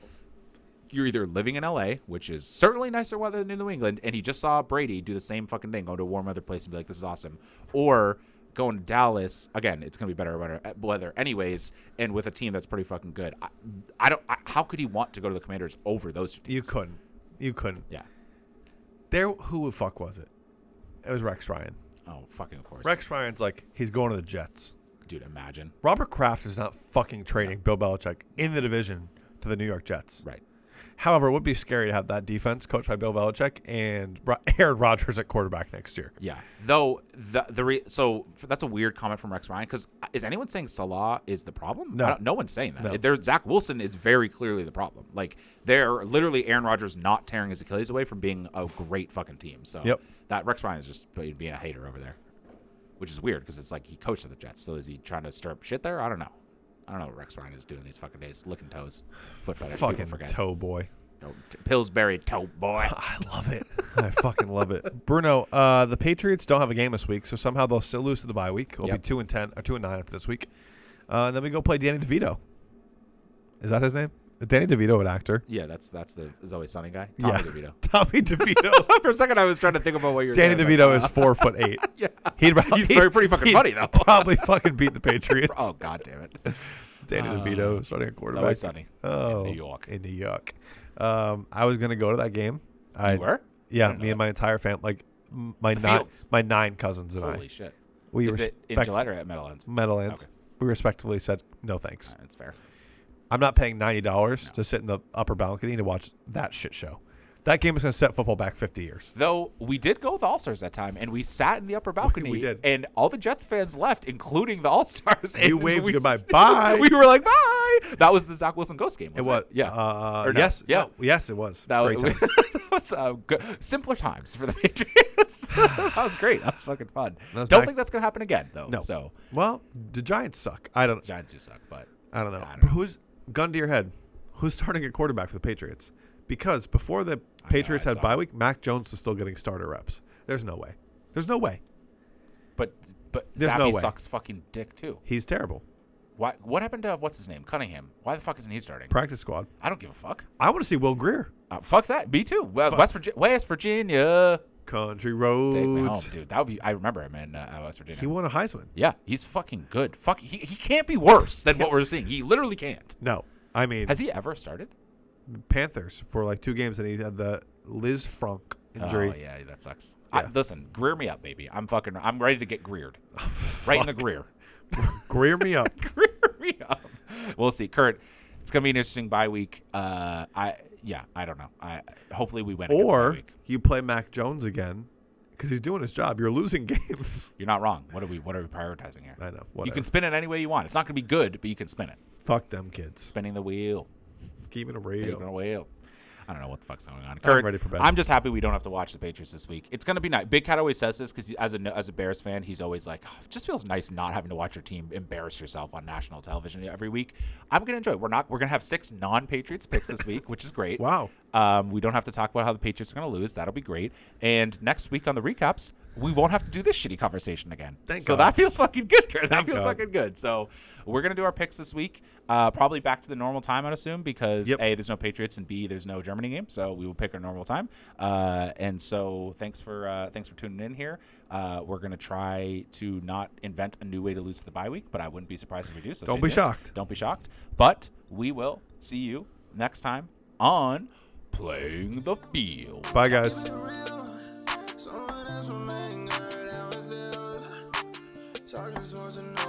you're either living in LA, which is certainly nicer weather than New England, and he just saw Brady do the same fucking thing, go to a warm weather place and be like, "This is awesome," or going to Dallas again. It's gonna be better weather, uh, weather anyways, and with a team that's pretty fucking good. I, I don't. I, how could he want to go to the Commanders over those two teams? You couldn't. You couldn't. Yeah. There, who the fuck was it? It was Rex Ryan. Oh, fucking of course. Rex Ryan's like he's going to the Jets. dude, imagine. Robert Kraft is not fucking trading Bill Belichick in the division to the New York Jets. Right. However, it would be scary to have that defense coached by Bill Belichick and Ro- Aaron Rodgers at quarterback next year. Yeah. Though the the re- so that's a weird comment from Rex Ryan because uh, is anyone saying Salah is the problem? No. No one's saying that. No. There, Zach Wilson is very clearly the problem. Like they're literally Aaron Rodgers not tearing his Achilles away from being a great fucking team. So Yep. that Rex Ryan is just being a hater over there, which is weird because it's like he coached the Jets. So is he trying to stir up shit there? I don't know. I don't know what Rex Ryan is doing these fucking days, licking toes, foot fetish. Fucking forget. toe boy. No, t- Pillsbury toe boy. I love it. I fucking love it. Bruno, uh, the Patriots don't have a game this week, so somehow they'll still lose to the bye week. It'll Yep. be two and ten or two and nine after this week. Uh, and then we go play Danny DeVito. Is that his name? Danny DeVito, an actor. Yeah, that's that's the is always sunny guy. Tommy yeah. DeVito. Tommy DeVito. For a second, I was trying to think about what you're. Danny. DeVito is four foot eight. Yeah. He'd, probably- He's very- pretty fucking he'd funny, though. Probably fucking beat the Patriots. Oh god damn it! Danny Uh, DeVito starting a quarterback. always sunny. Oh, New York. In New York. Um, I was gonna go to that game. I, You were? Yeah, know me and my entire family, like my The nine, Fields. my nine cousins and Holy I. shit! We Is it in Gillette or at Meadowlands? Meadowlands. Okay. We respectively said no thanks. Uh, That's fair. I'm not paying ninety dollars No. to sit in the upper balcony to watch that shit show. That game is gonna set football back fifty years. Though we did go with All Stars that time, and we sat in the upper balcony. we did. and all the Jets fans left, including the All Stars. You waved we goodbye. Bye. We were like, bye. That was the Zach Wilson ghost game. It was. Yeah. Uh, no. yes. Yeah. no, yes, it was. that Great was, times. that was uh, good. simpler times for the Patriots. that was great. That was fucking fun. Was Don't back- think that's gonna happen again, though. No. So Well, the Giants suck. I don't. Giants do suck, but I don't know. I don't know. Who's gun to your head? Who's starting at quarterback for the Patriots? Because before the Patriots I had bye week, Mac Jones was still getting starter reps. There's no way. There's no way. But but There's Zappe no way. sucks fucking dick too. He's terrible. Why? What happened to what's his name? Cunningham. Why the fuck isn't he starting? Practice squad. I don't give a fuck. I want to see Will Grier. Uh, fuck that. Me too. Well, Fuck. West Virginia. West Virginia. Country Take me home, roads. dude. That would be. I remember him in uh, West Virginia. He won a Heisman. yeah, he's fucking good. Fuck. He, he can't be worse than what we're seeing. He literally can't. No, I mean Has he ever started? Panthers for like two games, and he had the Lisfranc injury. Oh yeah, that sucks. I, listen, greer me up, baby. I'm fucking. I'm ready to get greered. right in the greer. Greer me up. greer me up. We'll see, Kurt. It's gonna be an interesting bye week. Uh, I yeah, I don't know. I hopefully we win. or week. you play Mac Jones again because he's doing his job. You're losing games. you're not wrong. What are we? What are we prioritizing here? I know. You can spin it any way you want. It's not gonna be good, but you can spin it. Fuck them kids. Spinning the wheel. Keeping it real. a wheel. I don't know what the fuck's going on. I'm Kurt, ready for bed. I'm just happy we don't have to watch the Patriots this week. It's gonna be nice. Big Cat always says this because as a as a Bears fan, he's always like, "Oh, it just feels nice not having to watch your team embarrass yourself on national television every week. I'm gonna enjoy. it. We're not. We're gonna have six non-Patriots picks this week, which is great. Wow. Um, we don't have to talk about how the Patriots are gonna lose. That'll be great. And next week on the recaps, we won't have to do this shitty conversation again. Thank so God. that feels fucking good. Kurt. That Thank feels God. fucking good. So we're gonna do our picks this week. Uh, probably back to the normal time, I'd assume, because yep. a there's no Patriots and b there's no Germany game, so we will pick our normal time. Uh, and so thanks for uh, thanks for tuning in here. Uh, we're gonna try to not invent a new way to lose to the bye week, but I wouldn't be surprised if we do. So don't be tuned. shocked. Don't be shocked. But we will see you next time on playing the field. Bye guys. talking sports and